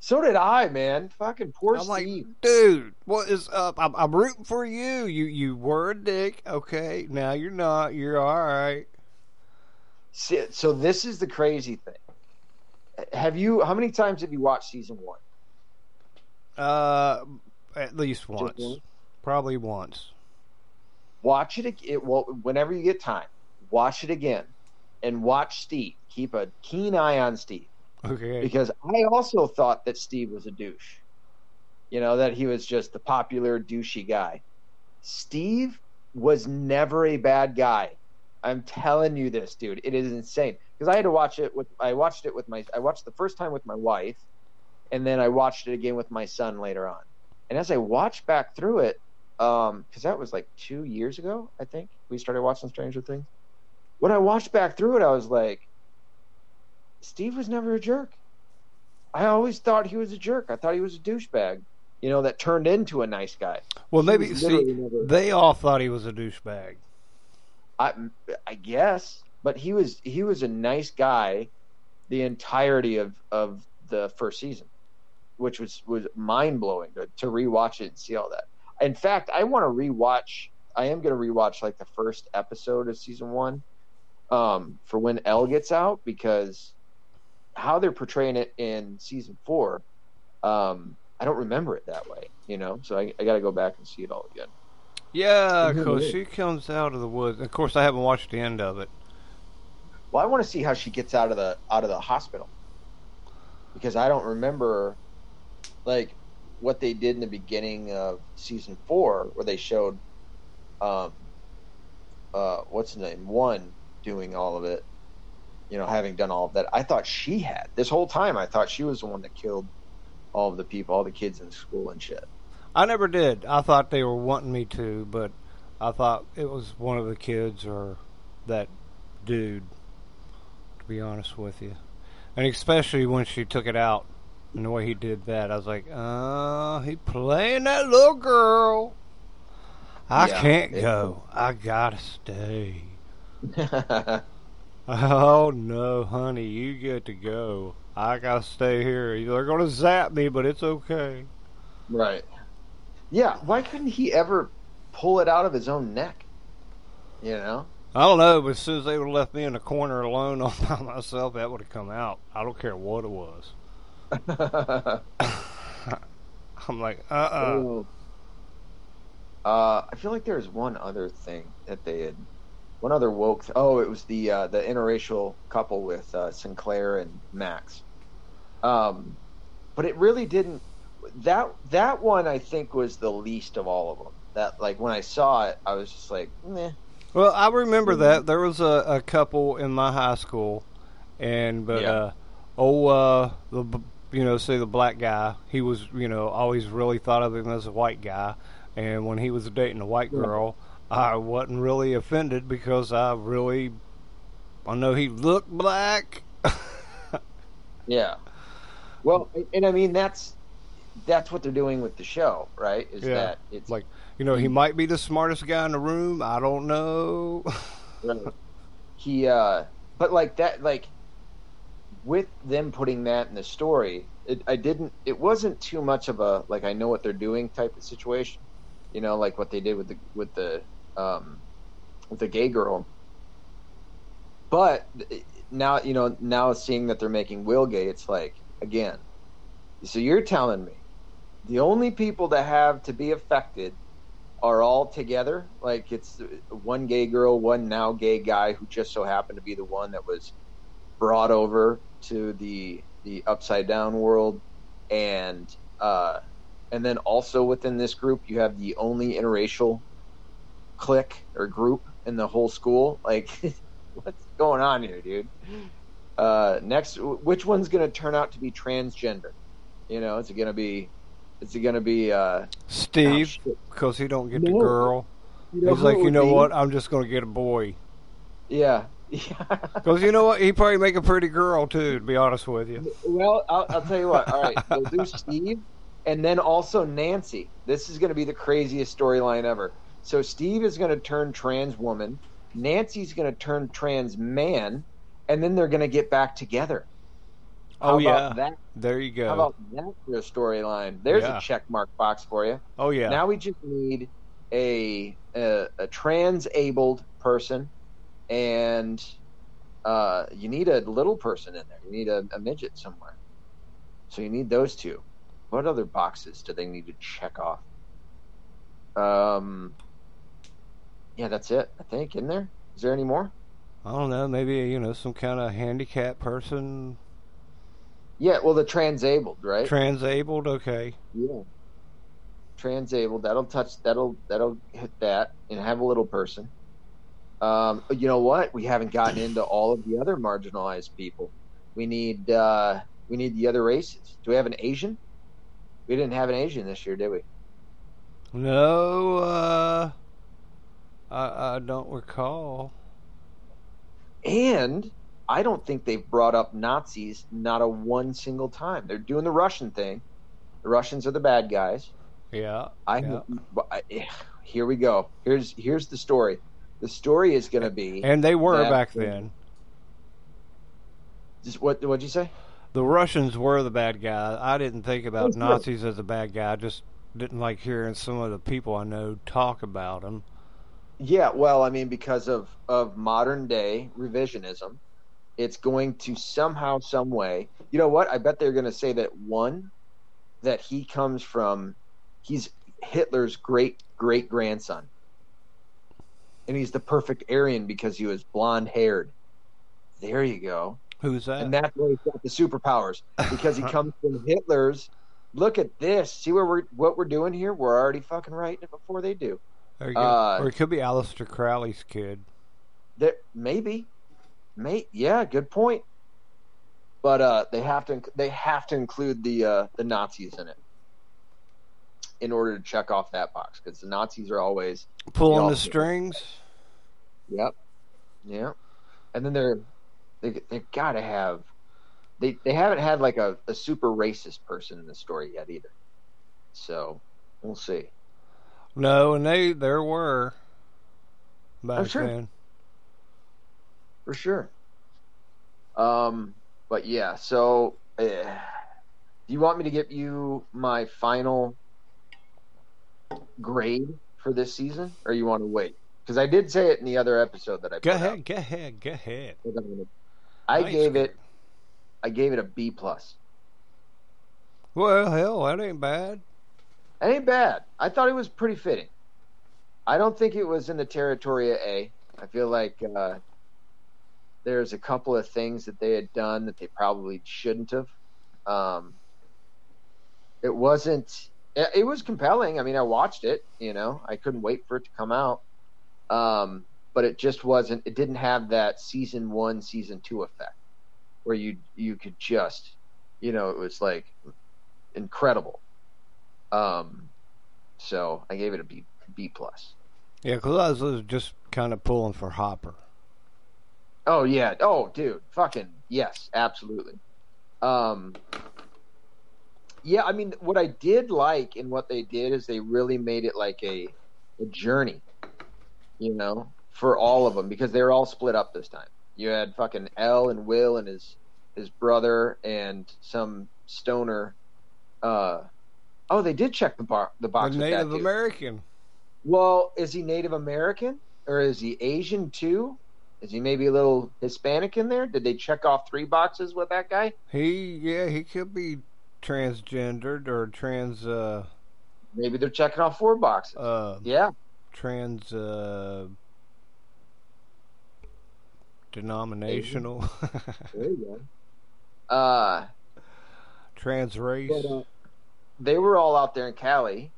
So did I, man. Fucking poor I'm like, Steve. dude, what is up? I'm, I'm rooting for you. You you were a dick. Okay, now you're not. You're all right. See, so this is the crazy thing. Have you? How many times have you watched season one? Uh, at least once, one? probably once. Watch it. It well, whenever you get time. Watch it again, and watch Steve. Keep a keen eye on Steve Okay. because I also thought that Steve was a douche. You know that he was just the popular douchey guy. Steve was never a bad guy. I'm telling you this, dude. It is insane because I had to watch it with. I watched it with my. I watched the first time with my wife, and then I watched it again with my son later on. And as I watched back through it, um, because that was like two years ago, I think we started watching Stranger Things. When I watched back through it, I was like, Steve was never a jerk. I always thought he was a jerk. I thought he was a douchebag, you know, that turned into a nice guy. Well, maybe see never- they all thought he was a douchebag. I, I guess, but he was he was a nice guy the entirety of of the first season, which was was mind blowing to, to rewatch it and see all that. In fact, I want to rewatch. I am going to rewatch like the first episode of season one um, for when El gets out because how they're portraying it in season four, um, I don't remember it that way. You know, so I, I got to go back and see it all again. Yeah, because she comes out of the woods. Of course, I haven't watched the end of it. Well, I want to see how she gets out of the out of the hospital because I don't remember like what they did in the beginning of season four, where they showed um, uh, what's the name one doing all of it. You know, having done all of that, I thought she had this whole time. I thought she was the one that killed all of the people, all the kids in school and shit. I never did. I thought they were wanting me to, but I thought it was one of the kids or that dude. To be honest with you, and especially when she took it out and the way he did that, I was like, "Uh, he playing that little girl." I Yeah, can't go. I gotta stay. Oh no, honey, you get to go. I gotta stay here. They're gonna zap me, but it's okay. right? Yeah. Why couldn't he ever pull it out of his own neck? You know. I don't know, but as soon as they would have left me in the corner alone all by myself, that would have come out. I don't care what it was. I'm like, uh uh Ooh. Uh, I feel like there's one other thing that they had, one other woke. Th- oh, it was the uh, the interracial couple with uh, Sinclair and Max. Um, but it really didn't. That that one I think was the least of all of them. That like when I saw it, I was just like, meh. Well, I remember that there was a, a couple in my high school, and but Yeah. uh, oh, uh, the you know, say the black guy, he was you know always really thought of him as a white guy, and when he was dating a white Yeah. I wasn't really offended because I really, I know he looked black. Yeah. Well, and I mean that's that's what they're doing with the show, right? Is Yeah. that it's Like, you know, he might be the smartest guy in the room. I don't know. He uh but like that like with them putting that in the story it, i didn't it wasn't too much of a like i know what they're doing type of situation you know like what they did with the with the um with the gay girl but now you know now seeing that they're making will gay it's like again so you're telling me the only people that have to be affected are all together. Like it's one gay girl, one now gay guy who just so happened to be the one that was brought over to the the upside down world, and uh, and then also within this group you have the only interracial clique or group in the whole school. Like, what's going on here, dude? Uh, next, which one's going to turn out to be transgender? You know, is it going to be? Is it going to be? Uh, Steve, oh, because he don't get the girl. You know He's like, you know be? what? I'm just going to get a boy. Yeah. Yeah. Because you know what? He'd probably make a pretty girl, too, to be honest with you. well, I'll, I'll tell you what. All right, we'll do Steve, and then also Nancy. This is going to be the craziest storyline ever. So Steve is going to turn trans woman. Nancy's going to turn trans man, and then they're going to get back together. How Oh, yeah. About that? There you go. How about that for a storyline? There's Yeah. a check mark box for you. oh, yeah. Now we just need a a, a trans-abled person, and uh, you need a little person in there. You need a, a midget somewhere. So you need those two. What other boxes do they need to check off? Um, yeah, that's it. I think. In there, is there any more? I don't know. Maybe, you know, some kind of handicapped person, Yeah, well, the trans-abled, right? transabled. Okay. yeah. transabled. That'll touch. That'll that'll hit that and have a little person. Um, you know what? We haven't gotten into all of the other marginalized people. We need uh, we need the other races. Do we have an Asian? We didn't have an Asian this year, did we? No, uh, I, I don't recall. And I don't think they've brought up Nazis not a one single time. They're doing the Russian thing. The Russians are the bad guys. Yeah. I, yeah. I eh, here we go. Here's here's the story. The story is going to be And they were back then. Just what what'd you say? The Russians were the bad guy. I didn't think about. Nazis as a bad guy. I just didn't like hearing some of the people I know talk about them. Yeah, well, I mean, because of of modern day revisionism, it's going to somehow, some way. You know what? I bet they're going to say that one, that he comes from, he's Hitler's great great grandson, and he's the perfect Aryan because he was blonde haired. There you go, Who's that? and that's why he's got the superpowers because he comes from Hitler's. Look at this. See where we're what we're doing here. We're already fucking writing it before they do. There uh, or it could be Aleister Crowley's kid. That maybe, may yeah, good point. But uh, they have to they have to include the uh, the Nazis in it in order to check off that box because the Nazis are always Pulling the strings. yep, yep. And then they're they they gotta have they they haven't had like a, a super racist person in the story yet either. So we'll see. No, and they there were back Oh, sure. then. for sure. Um, but yeah, so uh, do you want me to give you my final grade for this season, or you want to wait? Because I did say it in the other episode that I Go ahead, go ahead, go ahead. I Nice. gave it, I gave it a B plus. Well, hell, that ain't bad. That ain't bad. I thought it was pretty fitting. I don't think it was in the territory of A. I feel like uh, there's a couple of things that they had done that they probably shouldn't have. Um, it wasn't. It, it was compelling. I mean, I watched it. You know, I couldn't wait for it to come out. Um, but it just wasn't. It didn't have that season one, season two effect, where you you could just, you know, it was like incredible. Um, so I gave it a B B plus. Yeah, because I was just kind of pulling for Hopper. Oh yeah. Oh dude, fucking yes, absolutely. Um, yeah, I mean, what I did like in what they did is they really made it like a a journey, you know, for all of them because they were all split up this time. You had fucking El and Will and his his brother and some stoner. Uh, oh, they did check the bar the The box. with that Native. American. Well, is he Native American or is he Asian too? Is he maybe a little Hispanic in there? Did they check off three boxes with that guy? He, yeah, he could be transgendered or trans, uh, Maybe they're checking off four boxes. uh, yeah, trans, uh, denominational, there you go. Uh, trans race. but, uh, they were all out there in Cali.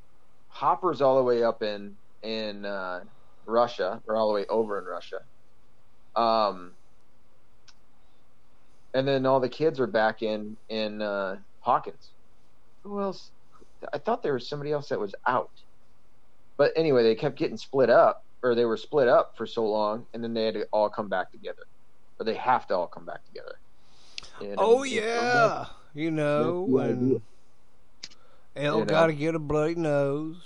Hopper's all the way up in in uh, Russia, or all the way over in Russia. Um, and then all the kids are back in in uh, Hawkins. Who else? I thought there was somebody else that was out. But anyway, they kept getting split up, or they were split up for so long, and then they had to all come back together, or they have to all come back together. And, oh yeah, you know, that's the and idea. El You know. got to get a bloody nose.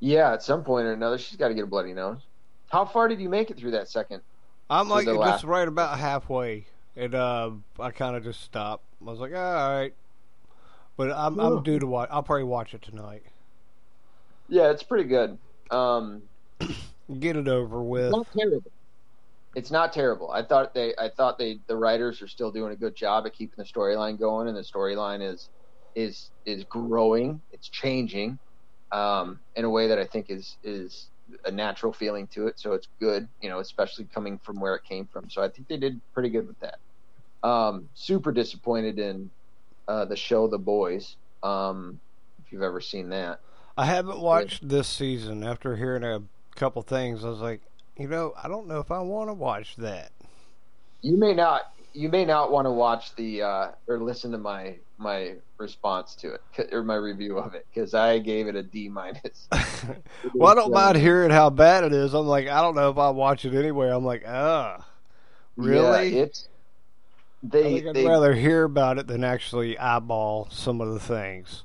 Yeah, at some point or another, she's got to get a bloody nose. How far did you make it through that second? I'm like just right about halfway, and uh, I kind of just stopped. I was like, all right, but I'm. I'm due to watch. I'll probably watch it tonight. Yeah, it's pretty good. Um, Get it over with. it's not terrible. It's not terrible. I thought they, I thought they, the writers are still doing a good job at keeping the storyline going, and the storyline is, is, is growing. It's changing, um, in a way that I think is is a natural feeling to it. So it's good, you know, especially coming from where it came from. So I think they did pretty good with that. Um, super disappointed in uh, the show The Boys. Um, If you've ever seen that, I haven't watched this season. After hearing a couple things, I was like, you know, I don't know if I want to watch that. you may not you may not want to watch the uh, or listen to my my response to it or my review of it because I gave it a D minus. well, I don't mind hearing how bad it is. I'm like, I don't know if I watch it anyway. I'm like, ah, really? Yeah, it's I they think I'd they rather hear about it than actually eyeball some of the things.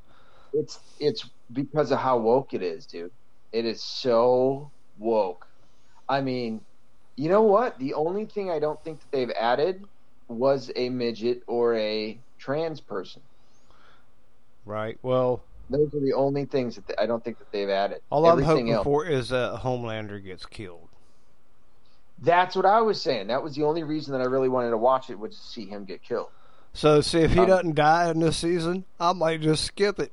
it's it's because of how woke it is, dude. It is so woke. I mean, you know what? The only thing I don't think that they've added was a midget or a trans person. Right. Well, Those are the only things that they, I don't think that they've added. all I'm Everything hoping else. for is that Homelander gets killed. That's what I was saying. That was the only reason that I really wanted to watch it was to see him get killed. So, see if he Um, doesn't die in this season, I might just skip it.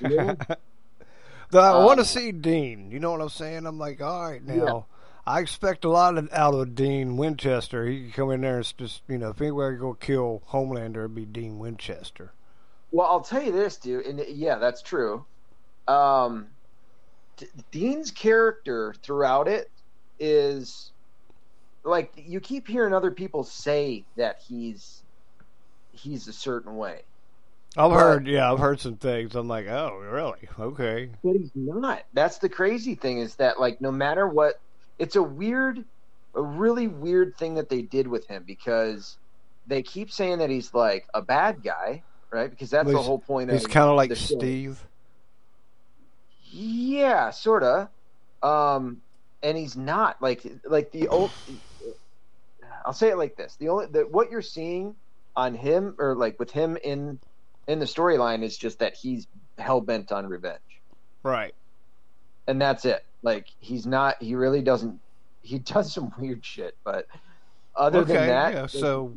Yeah. Though I want to Um, see Dean. You know what I'm saying? I'm like, all right, now Yeah. I expect a lot of, out of Dean Winchester. He can come in there and just, you know, if anybody go kill Homelander, it'd be Dean Winchester. Well, I'll tell you this, dude, and yeah, that's true. Um, D- Dean's character throughout it is like you keep hearing other people say that he's he's a certain way, I've But- heard, yeah, I've heard some things. I'm like, oh, really? Okay. but he's not. That's the crazy thing is that like no matter what, it's a weird, a really weird thing that they did with him because they keep saying that he's like a bad guy, right? Because that's the whole point He's of kind of like. Steve. Yeah, sorta. Um, and he's not like like the old. I'll say it like this: the only the, what you're seeing on him or like with him in in the storyline is just that he's hell bent on revenge, Right. and that's it. Like he's not. He really doesn't. He does some weird shit, but other Okay, than that, yeah, so-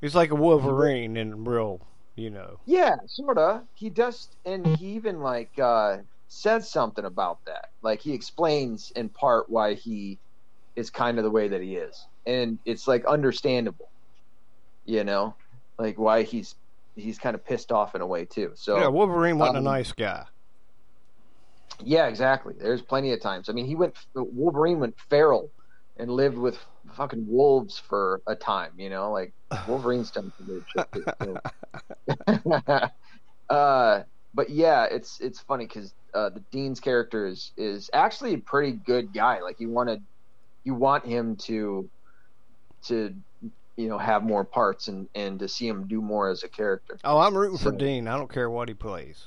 He's like a Wolverine in real, you know. Yeah, sorta. He does, and he even like uh, says something about that. Like he explains in part why he is kind of the way that he is, and it's like understandable. You know, like why he's he's kind of pissed off in a way too. So yeah, Wolverine wasn't um, a nice guy. yeah, exactly. There's plenty of times. I mean, he went Wolverine went feral and lived with fucking wolves for a time. You know, like Wolverine's done some weird shit too. so. uh, but yeah, it's it's funny because uh, the Dean's character is is actually a pretty good guy. Like you wanted, you want him to to you know have more parts and and to see him do more as a character. Oh, I'm rooting for Dean. I don't care what he plays.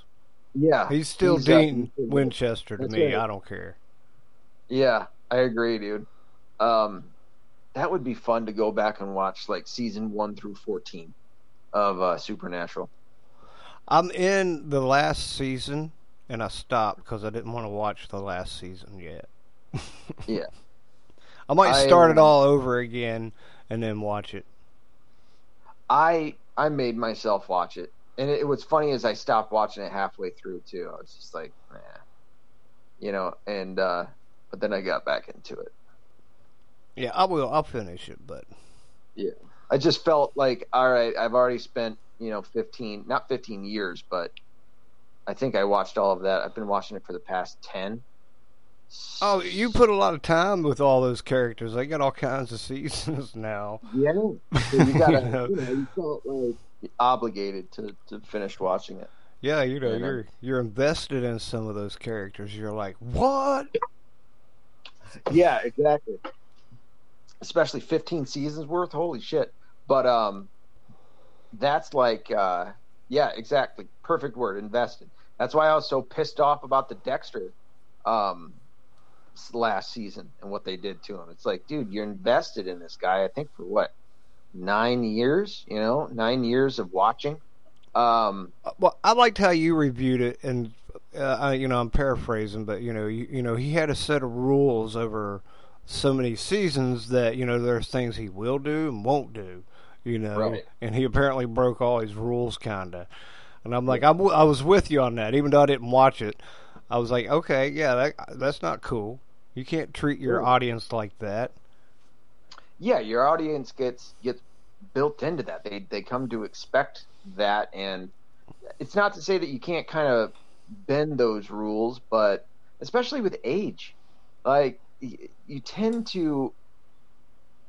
Yeah, He's still He's, Dean he's- Winchester to That's me. right. I don't care. Yeah, I agree, dude. Um, that would be fun to go back and watch like season one through fourteen of uh, Supernatural. I'm in the last season, and I stopped because I didn't want to watch the last season yet. Yeah. I might I, start it um, all over again and then watch it. I I made myself watch it, and it, was funny as I stopped watching it halfway through too. I was just like, nah, you know, and uh, but then I got back into it. Yeah, I will. I'll finish it, but yeah, I just felt like, all right, I've already spent you know fifteen, not fifteen years, but I think I watched all of that. I've been watching it for the past ten. oh, you put a lot of time with all those characters. They got all kinds of seasons now. Yeah, so you gotta, You know. you know, you felt like obligated to to finish watching it. Yeah, you know, You know? you're um, you're invested in some of those characters. You're like, what? Yeah, exactly. Especially 15 seasons worth. Holy shit. But um that's like uh yeah, exactly. Perfect word, invested. That's why I was so pissed off about the Dexter um last season and what they did to him. It's like, dude, you're invested in this guy I think for what? 9 years, you know? 9 years of watching. Um Well, I liked how you reviewed it, and uh, you know, I'm paraphrasing, but you know, you, you know, he had a set of rules over so many seasons that you know there's things he will do and won't do, you know, Right. and he apparently broke all his rules, kinda. And I'm like, I'm, I was with you on that, even though I didn't watch it. I was like, okay, yeah, that that's not cool. You can't treat your Cool. audience like that. yeah, your audience gets gets built into that. They they come to expect that, and it's not to say that you can't kind of bend those rules, but especially with age, like you tend to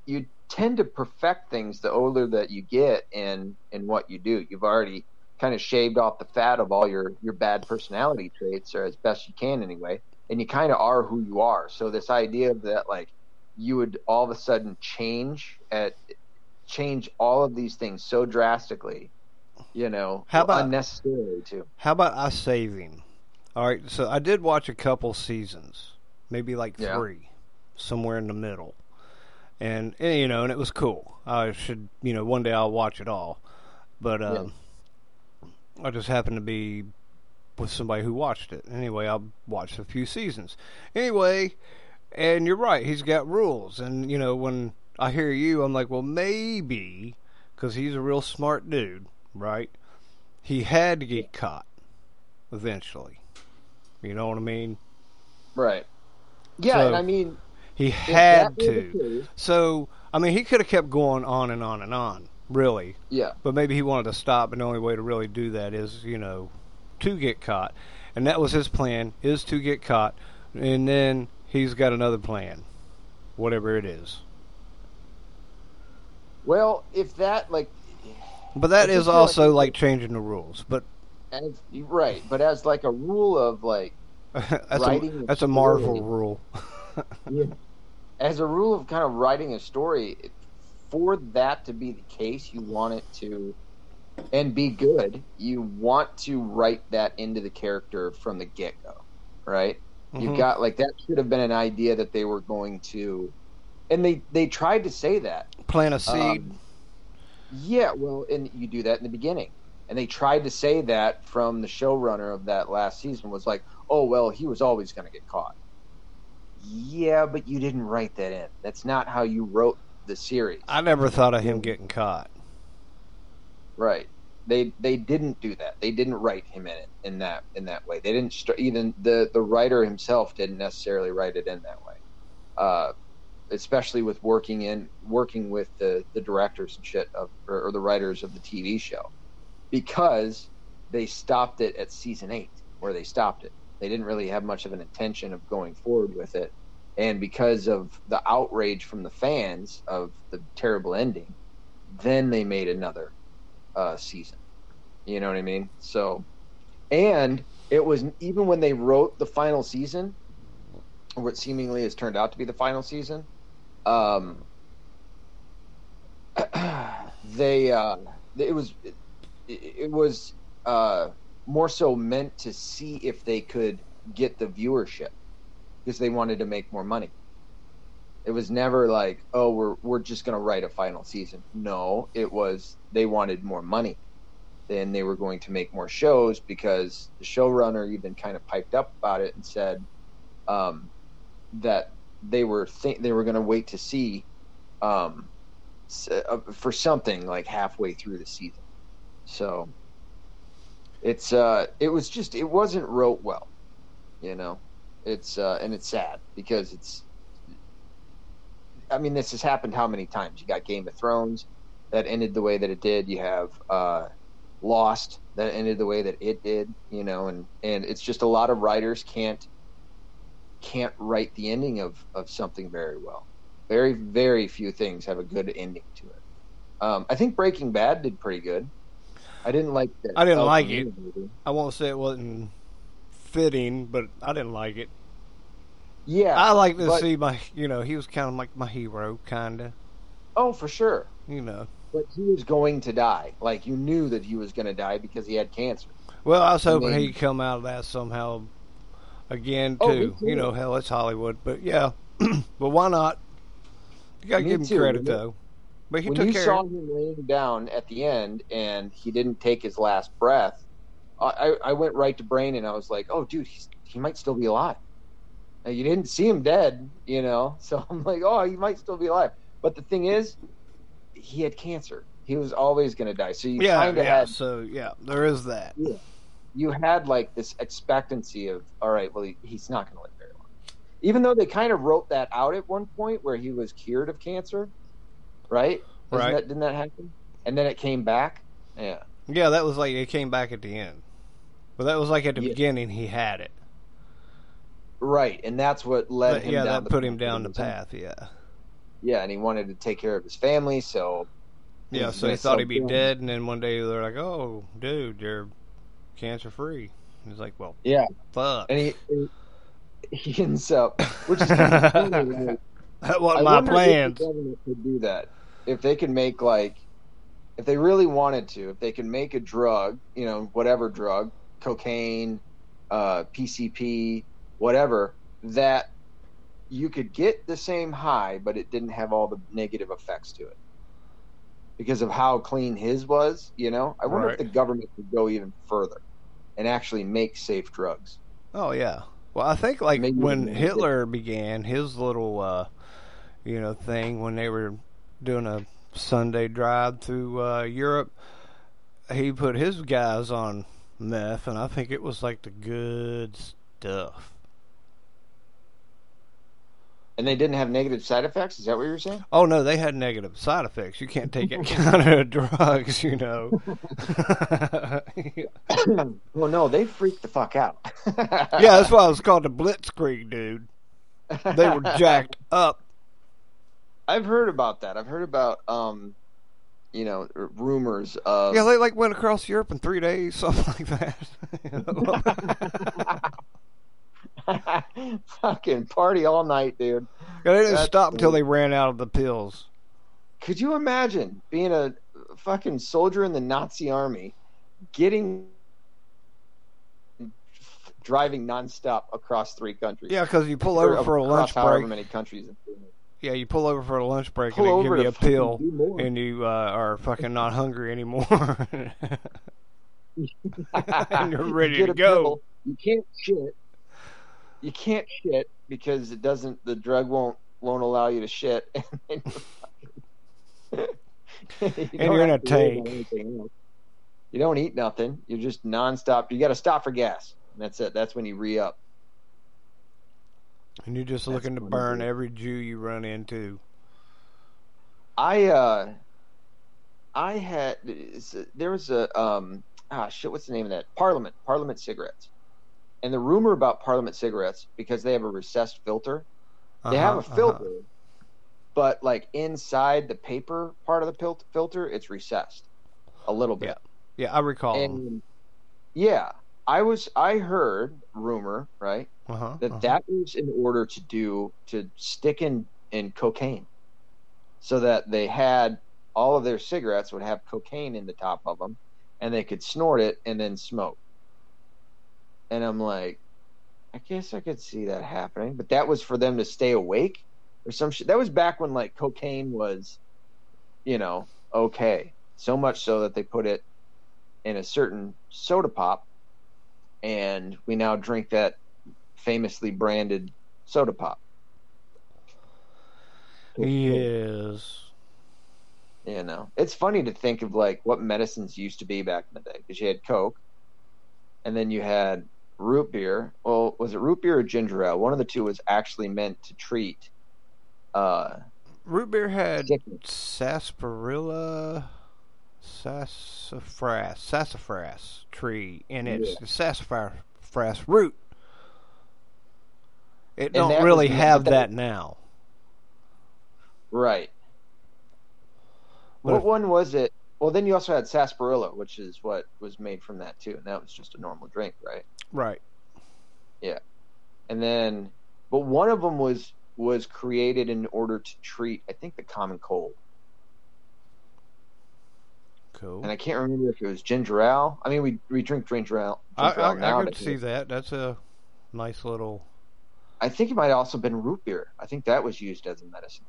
you tend to perfect things the older that you get in in what you do. You've already kind of shaved off the fat of all your your bad personality traits, or as best you can anyway, and you kind of are who you are. So this idea that like you would all of a sudden change at change all of these things so drastically, you know, How about- unnecessarily too. How about I save him? All right, so I did watch a couple seasons, maybe like Yeah. three, somewhere in the middle, and, and you know, and it was cool. I should, you know, one day I'll watch it all, but um, I just happened to be with somebody who watched it. Anyway, I watched a few seasons. Anyway, and you're right, he's got rules, and you know, when I hear you, I'm like, well, maybe because he's a real smart dude, right? He had to get caught eventually. You know what I mean? Right. Yeah, So- and I mean, He had that were the to. case- So, I mean, he could have kept going on and on and on, really. yeah, But maybe he wanted to stop, and the only way to really do that is, you know, to get caught. And that was his plan, is to get caught. And then he's got another plan, whatever it is. Well, if that like, But that is feel like also like changing the rules. But as, right, but as like a rule of like, that's Writing a that's a Marvel rule. as a rule of kind of writing a story, for that to be the case, you want it to, and be good. You want to write that into the character from the get go, right? You Mhm. got like that should have been an idea that they were going to, and they they tried to say that. plant a seed. Um, yeah, well, and you do that in the beginning. And they tried to say that from the showrunner of that last season was like, oh, well, he was always going to get caught. Yeah, but you didn't write that in. That's not how you wrote the series. I never thought of him getting caught. Right. They they didn't do that. They didn't write him in it in that in that way. They didn't st- even the the writer himself didn't necessarily write it in that way. Uh, especially with working in working with the the directors and shit of or, or the writers of the TV show, because they stopped it at season eight where they stopped it. They didn't really have much of an intention of going forward with it, and because of the outrage from the fans of the terrible ending, then they made another uh, season. You know what I mean? So, and it was even when they wrote the final season, what seemingly has turned out to be the final season. Um, they uh, it was it, it was uh, more so meant to see if they could get the viewership because they wanted to make more money. It was never like, oh, we're we're just gonna write a final season. No, it was they wanted more money. Then they were going to make more shows because the showrunner even kind of piped up about it and said um, that they were th- they were going to wait to see um, uh, for something like halfway through the season. So it's uh, it was just it wasn't wrote well, you know. It's uh, and it's sad because it's I mean, this has happened how many times? You got Game of Thrones that ended the way that it did. You have uh, Lost that ended the way that it did. You know, and and it's just a lot of writers can't can't write the ending of of something very well. Very very few things have a good ending to it. Um, I think Breaking Bad did pretty good. I didn't like that. I didn't like it. movie. I won't say it wasn't fitting, but I didn't like it. Yeah, I like to but- see my, you know, he was kind of like my hero, kind of, Oh, for sure. you know. But he was going to die. Like you knew that he was going to die because he had cancer. Well, I was hoping mean- he'd come out of that somehow again Oh, too. You know, hell, it's Hollywood, but yeah, but why not? You gotta Me give him too. credit though. But he when took you care. saw him laying down at the end and he didn't take his last breath, I, I, went right to Brain and I was like, "Oh, dude, he's, he might still be alive." Now, you didn't see him dead, you know, so I'm like, "Oh, he might still be alive." But the thing is, he had cancer. He was always going to die. So you yeah, kind of yeah. had So yeah, there is that. you had like this expectancy of, all right, well, he, he's not going to live very long. Even though they kind of wrote that out at one point where he was cured of cancer, right? Doesn't Right. That, didn't that happen? And then it came back. Yeah. Yeah, that was like it came back at the end. but that was like at the Yeah. beginning he had it. Right, and that's what led But, him. yeah, that put him down the path. Yeah. Yeah, and he wanted to take care of his family, so Yeah, so he thought he'd be dead, and then one day they're like, "Oh, dude, you're cancer free." He's like, "Well, yeah, fuck." and he he ends up, which is kind of funny. Like, That wasn't I my wonder plans. if the government could do that if they could make like if they really wanted to, if they could make a drug, you know, whatever drug, cocaine, uh, PCP, whatever, that you could get the same high, but it didn't have all the negative effects to it because of how clean his was. You know, I wonder Right. if the government could go even further and actually make safe drugs. Oh yeah. Well, I think like Maybe when Hitler began his little, uh, you know, thing when they were doing a Sunday drive through uh, Europe, he put his guys on meth, and I think it was like the good stuff. And they didn't have negative side effects. Is that what you were saying? Oh no, they had negative side effects. You can't take that kind of drugs, you know. well, no, they freaked the fuck out. yeah, that's why it was called the Blitzkrieg, dude. They were jacked up. I've heard about that. I've heard about, um, you know, rumors of. Yeah, they like went across Europe in three days, something like that. Fucking party all night, dude. Yeah, they didn't That's stop until they ran out of the pills. Could you imagine being a fucking soldier in the Nazi army, getting driving nonstop across three countries? Yeah, because you pull Or over for a lunch across however break. many countries. Yeah, you pull over for a lunch break Pull and they give you a pill, and you uh, are fucking not hungry anymore. and you're ready You to go. pill, You can't shit. You can't shit because it doesn't. The drug won't won't allow you to shit. and you're fucking- you don't you're in a to worry about tank. You don't eat nothing. You're just nonstop. You got to stop for gas. And that's it. That's when you re up. And you're just That's looking to burn every Jew you run into. I uh, I had there was a um ah shit. What's the name of that? Parliament. Parliament cigarettes. And the rumor about Parliament cigarettes because they have a recessed filter. They have a Uh-huh, filter, uh-huh. but like inside the paper part of the pil- filter, it's recessed a little bit. Yeah, I recall. And yeah, I was I heard rumor right uh-huh, that uh-huh. that was in order to do to stick in in cocaine, so that they had all of their cigarettes would have cocaine in the top of them, and they could snort it and then smoke. And I'm like, I guess I could see that happening, but that was for them to stay awake or some shit. That was back when like cocaine was, you know, okay. So much so that they put it in a certain soda pop, and we now drink that famously branded soda pop. Yes. You know, it's funny to think of like what medicines used to be back in the day because you had Coke, and then you had root beer. Well, was it root beer or ginger ale? One of the two was actually meant to treat. Uh, Root beer had sickness. sarsaparilla, sassafras, sassafras tree and its Yeah. sassafras root. It And don't really was- have that that- now. right. But what if- one was it? Well, then you also had sarsaparilla, which is what was made from that too, and that was just a normal drink, right? Right. Yeah. And then but one of them was was created in order to treat i think the common cold Cool. and i can't remember if it was ginger ale i mean we we drink ginger ale, I, ginger I, ale I could see that. That's a nice little, I think it might have also been root beer i think that was used as a medicine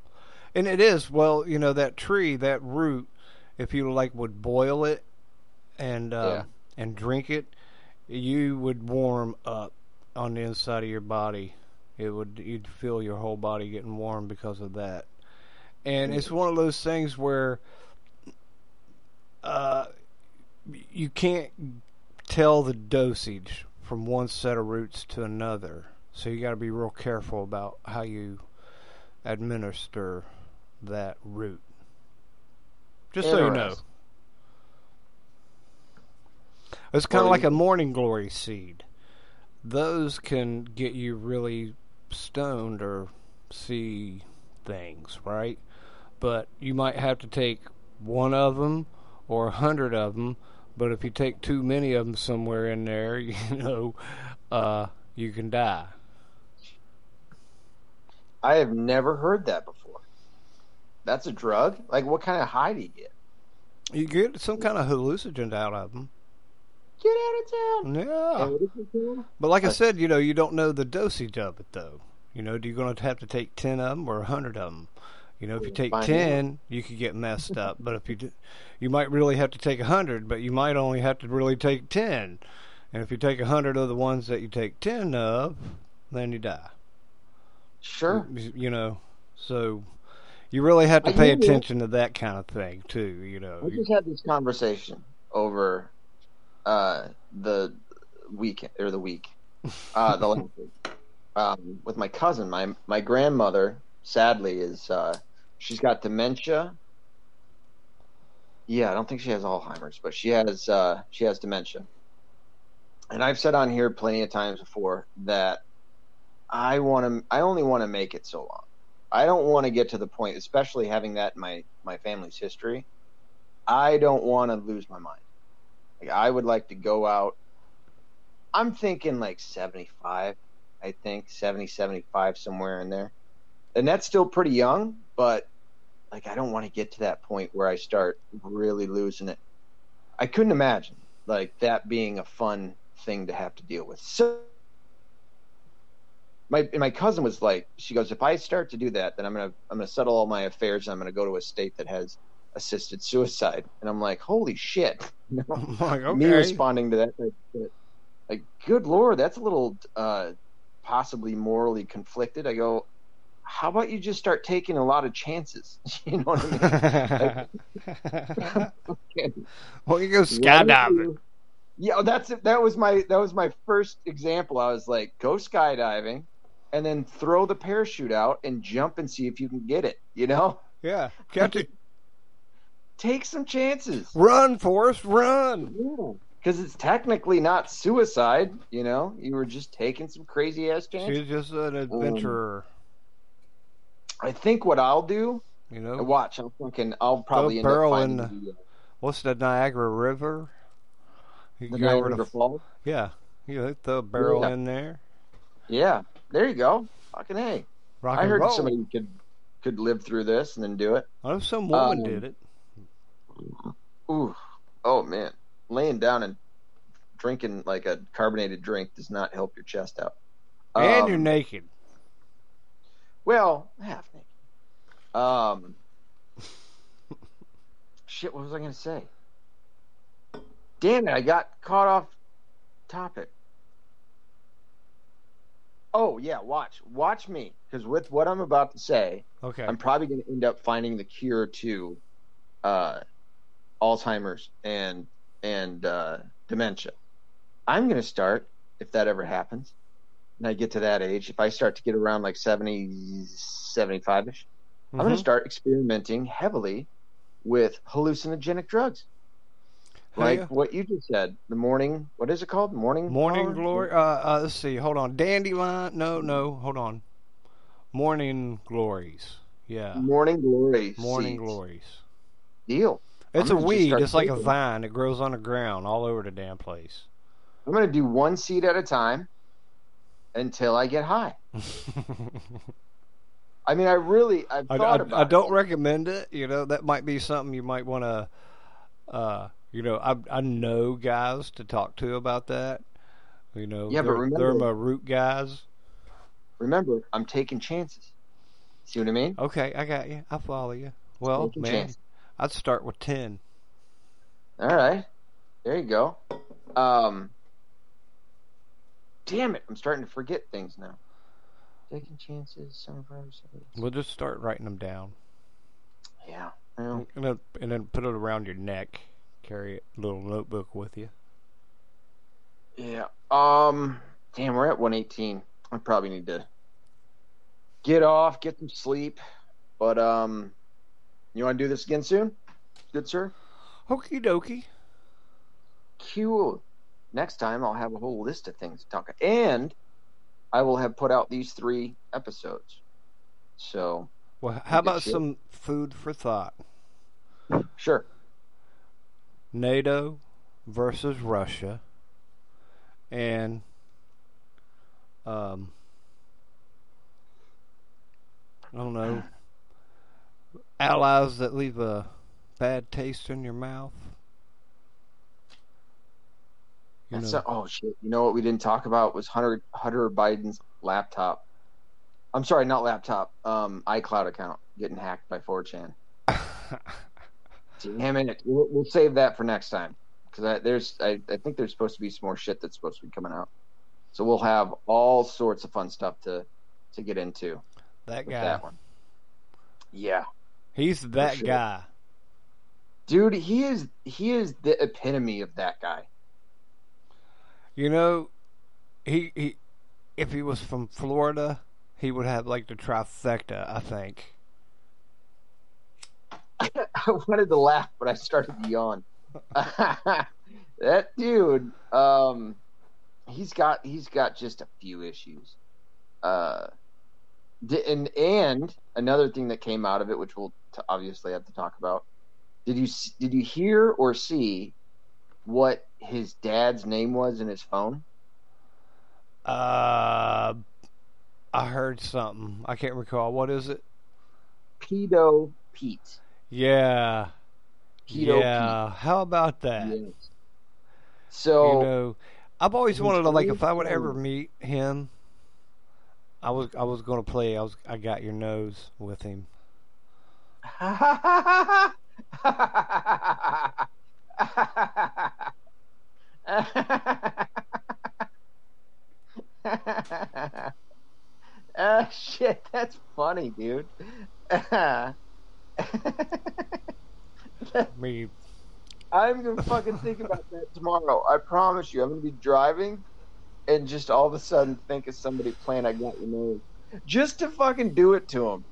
and it is. Well, you know that tree, that root. If you like, would boil it and uh, Yeah. and drink it, you would warm up on the inside of your body. It would you'd feel your whole body getting warm because of that. And it's one of those things where uh, you can't tell the dosage from one set of roots to another. So you got to be real careful about how you administer that root. Just so you know. It's kind of like a morning glory seed. Those can get you really stoned or see things, right? But you might have to take one of them or a hundred of them. But if you take too many of them somewhere in there, you know, uh, you can die. I have never heard that before. That's a drug? Like, what kind of high do you get? You get some kind of hallucinogen out of them. Get out of town. Yeah. And what is it called? But like I said, you know, you don't know the dosage of it though. You know, do you going to have to take ten of them or a hundred of them? You know, if you take ten, you could get messed up. But if you do, you might really have to take a hundred, but you might only have to really take ten. And if you take a hundred of the ones that you take ten of, then you die. Sure. You know, so you really have to I pay attention to that kind of thing too. You know, we just had this conversation over uh, the weekend or the week, uh, the last week, um, with my cousin. My my grandmother, sadly, is uh, she's got dementia. Yeah, I don't think she has Alzheimer's, but she has uh, she has dementia. And I've said on here plenty of times before that I want to. I only want to make it so long. I don't want to get to the point, especially having that in my my family's history. I don't want to lose my mind. Like, I would like to go out. I'm thinking like 75, I think 70, 75, somewhere in there. And that's still pretty young, but like I don't want to get to that point where I start really losing it. I couldn't imagine like that being a fun thing to have to deal with. So my my cousin was like, she goes, if I start to do that, then I'm gonna I'm gonna settle all my affairs and I'm gonna go to a state that has assisted suicide. And I'm like, holy shit. You know? I'm like, Me responding to that, like, that- like, good lord, that's a little uh, possibly morally conflicted. I go, how about you just start taking a lot of chances? You know what I mean? well, you go skydiving. Yeah, that's it. That was my that was my first example. I was like, go skydiving, and then throw the parachute out and jump and see if you can get it. You know, Yeah, Captain, take some chances. run, Forrest, run. Because it's technically not suicide. You know, you were just taking some crazy ass chances. She's just an um, adventurer. I think what I'll do, You know, watch. I'm thinking I'll probably end up in finding the, uh, what's the Niagara River? You the go over Niagara to Falls. yeah, you hit the barrel Yeah. in there. Yeah, there you go. Fucking hey. I heard roll. somebody could could live through this and then do it. I know some woman Um, did it. Ooh, oh man, laying down and drinking like a carbonated drink does not help your chest out. and Um, you're naked. Well, half naked. Um, shit. What was I gonna say? Damn it! I got caught off topic. Oh yeah, watch, watch me, because with what I'm about to say, Okay. I'm probably going to end up finding the cure to uh, Alzheimer's and and uh, dementia. I'm going to start if that ever happens, and I get to that age. If I start to get around like 70, 75 ish, I'm going to start experimenting heavily with hallucinogenic drugs, Hell like yeah. what you just said. The morning, what is it called? Morning. Morning power? glory. Uh, uh, let's see. Hold on. Dandelion. No, no. Hold on. Morning glories. Yeah. Morning glory. Morning seeds. glories. Deal. It's I'm a weed. It's like a vine. It grows on the ground all over the damn place. I'm going to do one seed at a time until I get high. I mean, I really, I've thought I, about I don't it. recommend it. You know, that might be something you might want to. Uh, you know, I I know guys to talk to about that. You know, Yeah, but they're, they're my root guys. Remember, I'm taking chances. See what I mean? Okay, I got you. I follow you. Well, Taking man, chances. I'd start with ten. All right, there you go. Um, damn it, I'm starting to forget things now. Taking chances, sunflower seeds. We'll just start writing them down, Yeah. Well, and then, and then put it around your neck. Carry a little notebook with you. yeah. Um, damn, we're at 118. I probably need to get off, get some sleep. But um, you want to do this again soon? Good sir. Okie dokie. Cool. Next time I'll have a whole list of things to talk. And I will have put out these three episodes. So Well, how about shit. some food for thought? sure. NATO versus Russia, and um, I don't know, allies that leave a bad taste in your mouth. You That's know, a- oh shit! You know what we didn't talk about was Hunter Hunter Biden's laptop. I'm sorry, not laptop. Um, iCloud account getting hacked by 4chan. Damn it! We'll, we'll save that for next time because there's I, I think there's supposed to be some more shit that's supposed to be coming out. So we'll have all sorts of fun stuff to to get into that guy. that one. Yeah, He's that sure. guy. dude, he is he is the epitome of that guy. You know, he he. If he was from Florida, he would have like the trifecta. I think. I wanted to laugh, but I started to yawn. that dude, um, he's got he's got just a few issues. Uh, and and another thing that came out of it, which we'll t- obviously have to talk about. Did you did you hear or see what his dad's name was in his phone? Uh, I heard something. I can't recall. What is it? Pedo Pete. Yeah. Pedo yeah. How about that? Yes. So You know, I've always wanted to like if I would ever meet him. I was I was going to play. I was I got your nose with him. Ah, shit, that's funny, dude. Mean, I'm gonna fucking think about that tomorrow. I promise you. I'm gonna be driving and just all of a sudden think of somebody playing I got your nose. Just to fucking do it to him.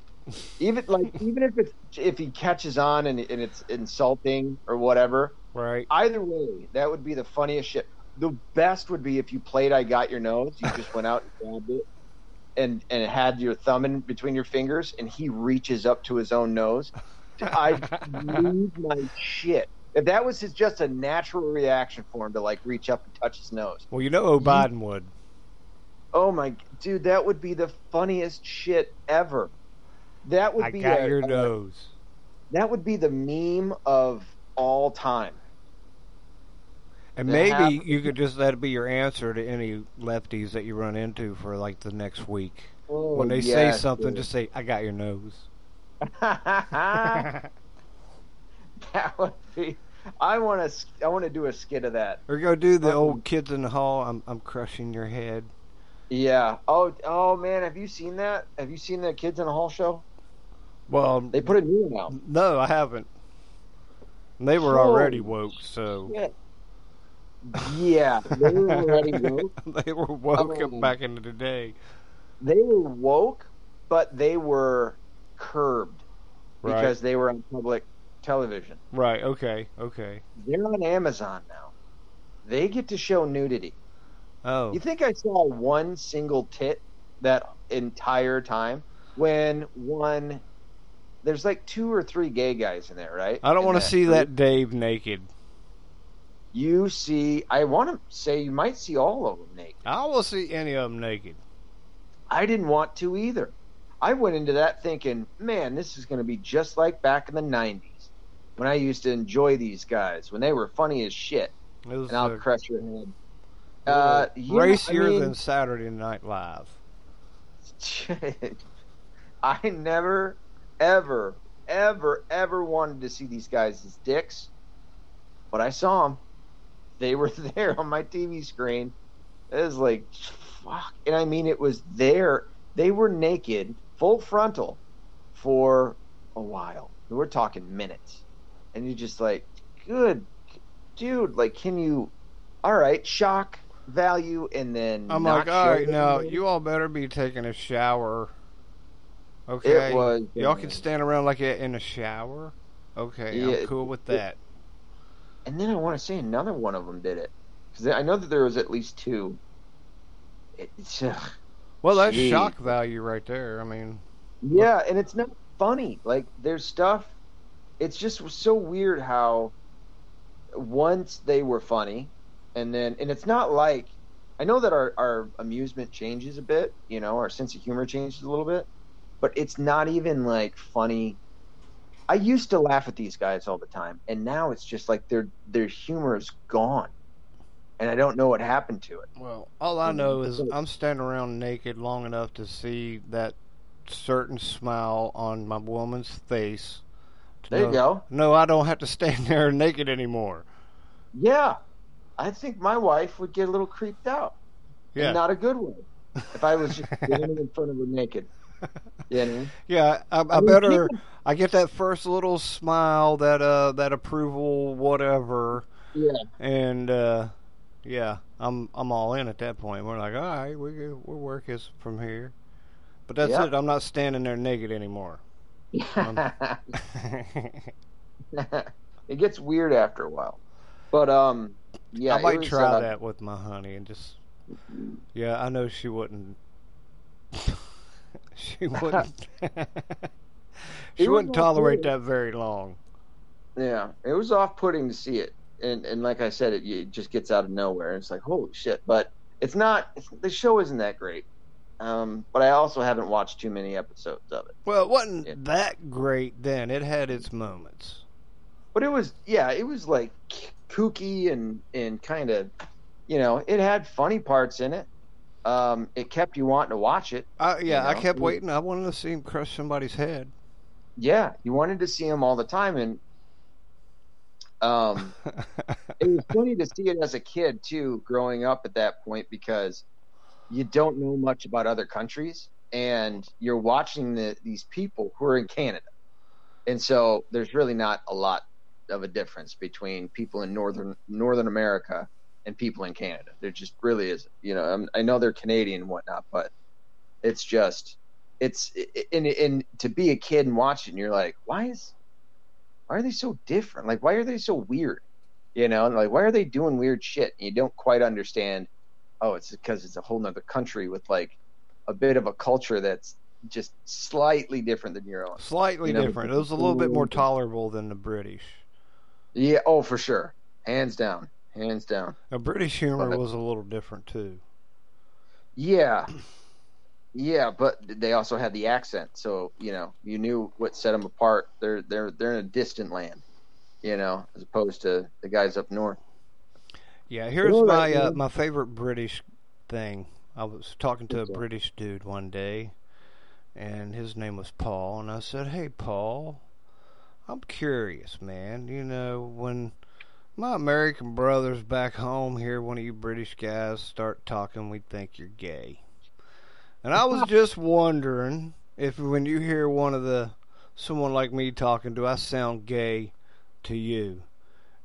Even like even if it's if he catches on and, and it's insulting or whatever. Right? Either way, that would be the funniest shit. The best would be if you played I Got Your Nose, you just went out and grabbed it and and had your thumb in between your fingers and he reaches up to his own nose. I'd lose my shit. If that was his, just a natural reaction for him to like reach up and touch his nose. Well, you know, O Biden would. Oh my dude, that would be the funniest shit ever. That would I be got a- your a- nose. that would be the meme of all time. And maybe you could just let it be your answer to any lefties that you run into for like the next week. Oh, when they say something, dude. just say, "I got your nose." that would be. I want to. I want to do a skit of that. or go do the Um, old kids in the hall. I'm I'm crushing your head. Yeah. Oh. Oh man, have you seen that? Have you seen the Kids in the Hall show? Well, They put a new one out. no, I haven't. They were Holy already woke, so Shit. Yeah, they were already woke. they were woke Oh. back into the day. They were woke, but they were curbed Right. because they were on public television. Right. Okay. Okay. They're on Amazon now. They get to show nudity. Oh. You think I saw one single tit that entire time? When one, there's like two or three gay guys in there, right? I don't want to see that Dave naked. You see, I want to say you might see all of them naked. I will see any of them naked. I didn't want to either. I went into that thinking, man, this is going to be just like back in the '90s when I used to enjoy these guys when they were funny as shit. And I'll crush your head. Uh, racier I mean- than Saturday Night Live. I never, ever, ever, ever wanted to see these guys as dicks, but I saw them. They were there on my TV screen. It was like, fuck. And I mean, it was there. They were naked, full frontal, for a while. We're talking minutes. And you're just like, good, dude, like, can you, all right, shock value, and then. I'm not like, all right, now you all better be taking a shower. Okay. Was. Y'all can stand around like in a shower. Okay, Yeah, I'm cool with it- that. And then I want to say another one of them did it. because I know that there was at least two. It's uh, Well, that's Jeez. shock value right there. I mean, yeah, and it's not funny. Like there's stuff. It's just so weird how once they were funny, and then and it's not like I know that our our amusement changes a bit. You know, our sense of humor changes a little bit, but it's not even like funny. I used to laugh at these guys all the time, and now it's just like their their humor is gone, and I don't know what happened to it. well, all I know is mm-hmm. I'm standing around naked long enough to see that certain smile on my woman's face. There you go. No, I don't have to stand there naked anymore. Yeah, I think my wife would get a little creeped out. Yeah. not a good one If I was just standing in front of her naked, you know. Yeah, I, I, mean, better. people- I get that first little smile, that uh, that approval, whatever, Yeah, and uh, yeah, I'm I'm all in at that point. We're like, all right, we we'll work this from here. But that's Yeah. it. I'm not standing there naked anymore. it gets weird after a while. But um, yeah, I might was, try uh, that with my honey and just. Yeah, I know she wouldn't. she wouldn't. she wouldn't tolerate that very long. Yeah, it was off-putting to see it, and and like I said, it, it just gets out of nowhere. It's like holy shit, but it's not. It's, the show isn't that great. Um, but I also haven't watched too many episodes of it. Well, it wasn't Yeah. that great then. It had its moments. But it was, yeah, it was like kooky and and kind of, you know, it had funny parts in it. Um, it kept you wanting to watch it. I, yeah, You I kept waiting. I wanted to see him crush somebody's head. Yeah, you wanted to see him all the time, and um, it was funny to see it as a kid too, growing up at that point because you don't know much about other countries, and you're watching the, these people who are in Canada, and so there's really not a lot of a difference between people in northern Northern America and people in Canada. There just really is. You know, I'm, I know they're Canadian and whatnot, but it's just it's and and to be a kid and watch it, and you're like, why is why are they so different? Like, why are they so weird? You know, and like, why are they doing weird shit? And you don't quite understand. Oh, it's because it's a whole nother country with like a bit of a culture that's just slightly different than your own. Slightly You know, different. It was a little bit more tolerable than the British. Yeah, oh, for sure, hands down, hands down. The British humor But- was a little different too. Yeah, yeah, but they also had the accent, so you know you knew what set them apart. They're they're they're in a distant land, you know, as opposed to the guys up north. Yeah, here's Well, my uh, my favorite British thing. I was talking to a British dude one day, and his name was Paul, and I said, "Hey, Paul, I'm curious, man. You know, when my American brothers back home hear one of you British guys start talking, we think you're gay." And I was just wondering if when you hear one of the someone like me talking, do I sound gay to you?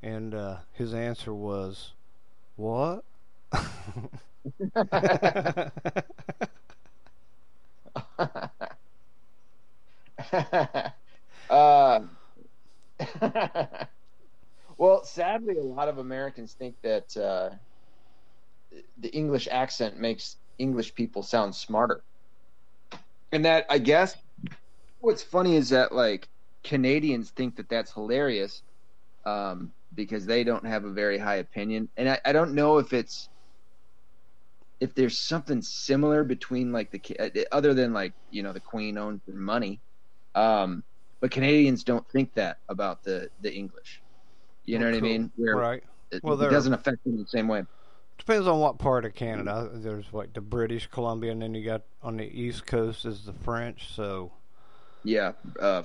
And uh, his answer was, "What?" uh, well, sadly, a lot of Americans think that uh, the English accent makes English people sound smarter, and that I guess what's funny is that like Canadians think that that's hilarious um, because they don't have a very high opinion, and I, I don't know if it's if there's something similar between like the Ca- other than like you know the Queen owns their money, um, but Canadians don't think that about the the English. You know Oh, what I mean? Where right. it, Well, it doesn't affect them the same way. Depends on what part of Canada. There's like the British Columbia, and then you got on the East Coast is the French. So, Yeah. Uh,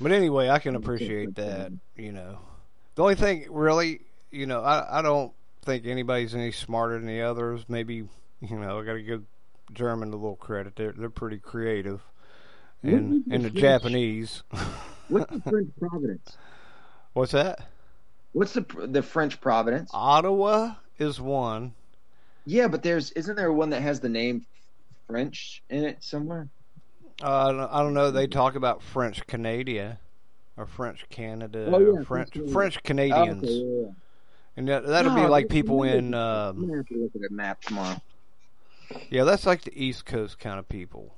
but anyway, I can appreciate that. You know, the only thing really, you know, I I don't think anybody's any smarter than the others. Maybe you know, I got to give German a little credit. They're they're pretty creative, and and the the French? Japanese. what's the French Providence? What's that? What's the the French Providence? Ottawa is one. Yeah, but there's isn't there one that has the name French in it somewhere? Uh, I don't- know. They talk about French Canada or French Canada Oh, or French French French Canadians. Oh, okay, yeah, And that, that'll be like people in, I'm um, have to look at a map tomorrow. yeah, that's like the East Coast kind of people.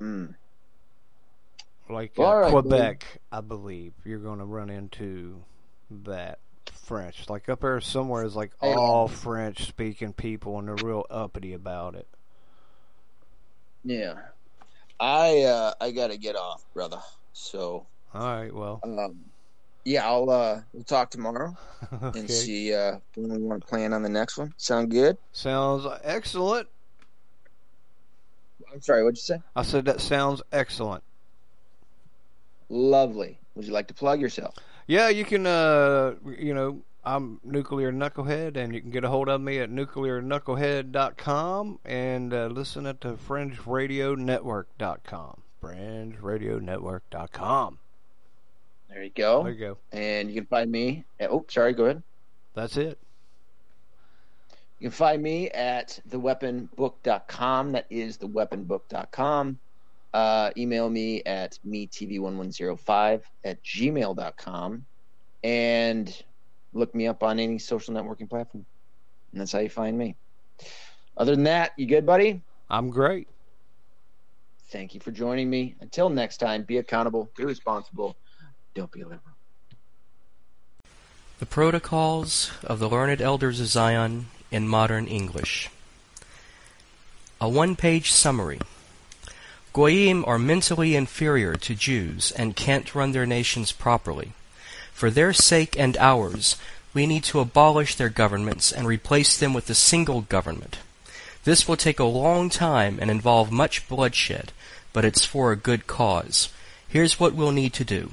Mm. Like Well, uh, right, Quebec, I believe. You're going to run into that French. Like up there somewhere is like all French speaking people and they're real uppity about it. Yeah, I uh, I gotta get off, brother. So All right, well, um, yeah, I'll uh, we'll talk tomorrow okay. and see uh, when we want to plan on the next one. Sound good? Sounds excellent. I'm sorry, what'd you say? I said that sounds excellent. Lovely. Would you like to plug yourself? Yeah, you can, uh, you know, I'm Nuclear Knucklehead, and you can get a hold of me at nuclearknucklehead.com and uh, listen at the FringeRadioNetwork.com. FringeRadioNetwork.com. There you go. There you go. And you can find me. At, oh, sorry. Go ahead. That's it. You can find me at theweaponbook.com. That is theweaponbook.com. Uh, email me at metv1105 at gmail.com. And look me up on any social networking platform. And that's how you find me. Other than that, you good, buddy? I'm great. Thank you for joining me. Until next time, be accountable, be responsible, don't be a liberal. The Protocols of the Learned Elders of Zion in Modern English. A one page summary. Goyim are mentally inferior to Jews and can't run their nations properly. For their sake and ours, we need to abolish their governments and replace them with a single government. This will take a long time and involve much bloodshed, but it's for a good cause. Here's what we'll need to do.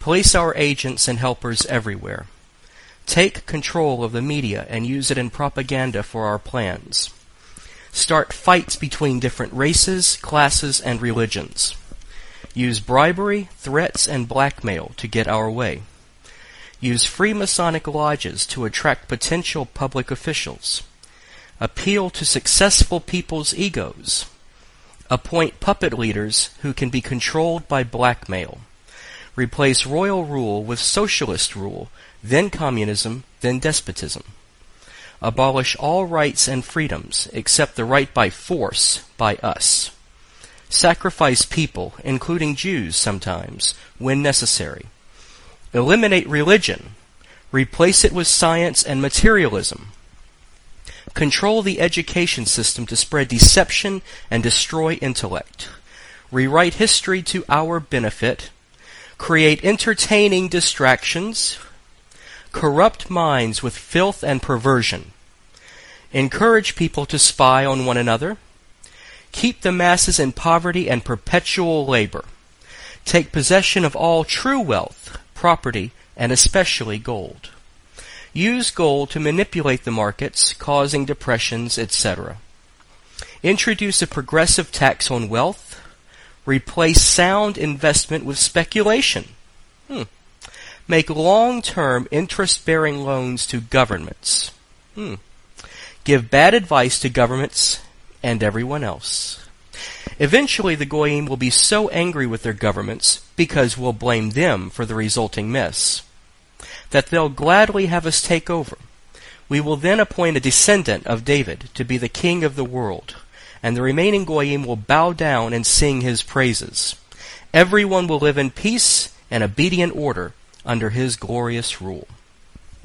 Place our agents and helpers everywhere. Take control of the media and use it in propaganda for our plans. Start fights between different races, classes, and religions. Use bribery, threats, and blackmail to get our way. Use free Masonic lodges to attract potential public officials. Appeal to successful people's egos. Appoint puppet leaders who can be controlled by blackmail. Replace royal rule with socialist rule, then communism, then despotism. Abolish all rights and freedoms except the right by force by us. Sacrifice people, including Jews sometimes, when necessary. Eliminate religion. Replace it with science and materialism. Control the education system to spread deception and destroy intellect. Rewrite history to our benefit. Create entertaining distractions. Corrupt minds with filth and perversion. Encourage people to spy on one another. Keep the masses in poverty and perpetual labor. Take possession of all true wealth, property, and especially gold. Use gold to manipulate the markets, causing depressions, etc. Introduce a progressive tax on wealth. Replace sound investment with speculation. Hmm. Make long-term interest-bearing loans to governments. Hmm. Give bad advice to governments and everyone else. Eventually, the Goyim will be so angry with their governments, because we'll blame them for the resulting mess, that they'll gladly have us take over. We will then appoint a descendant of David to be the king of the world, and the remaining Goyim will bow down and sing his praises. Everyone will live in peace and obedient order under his glorious rule.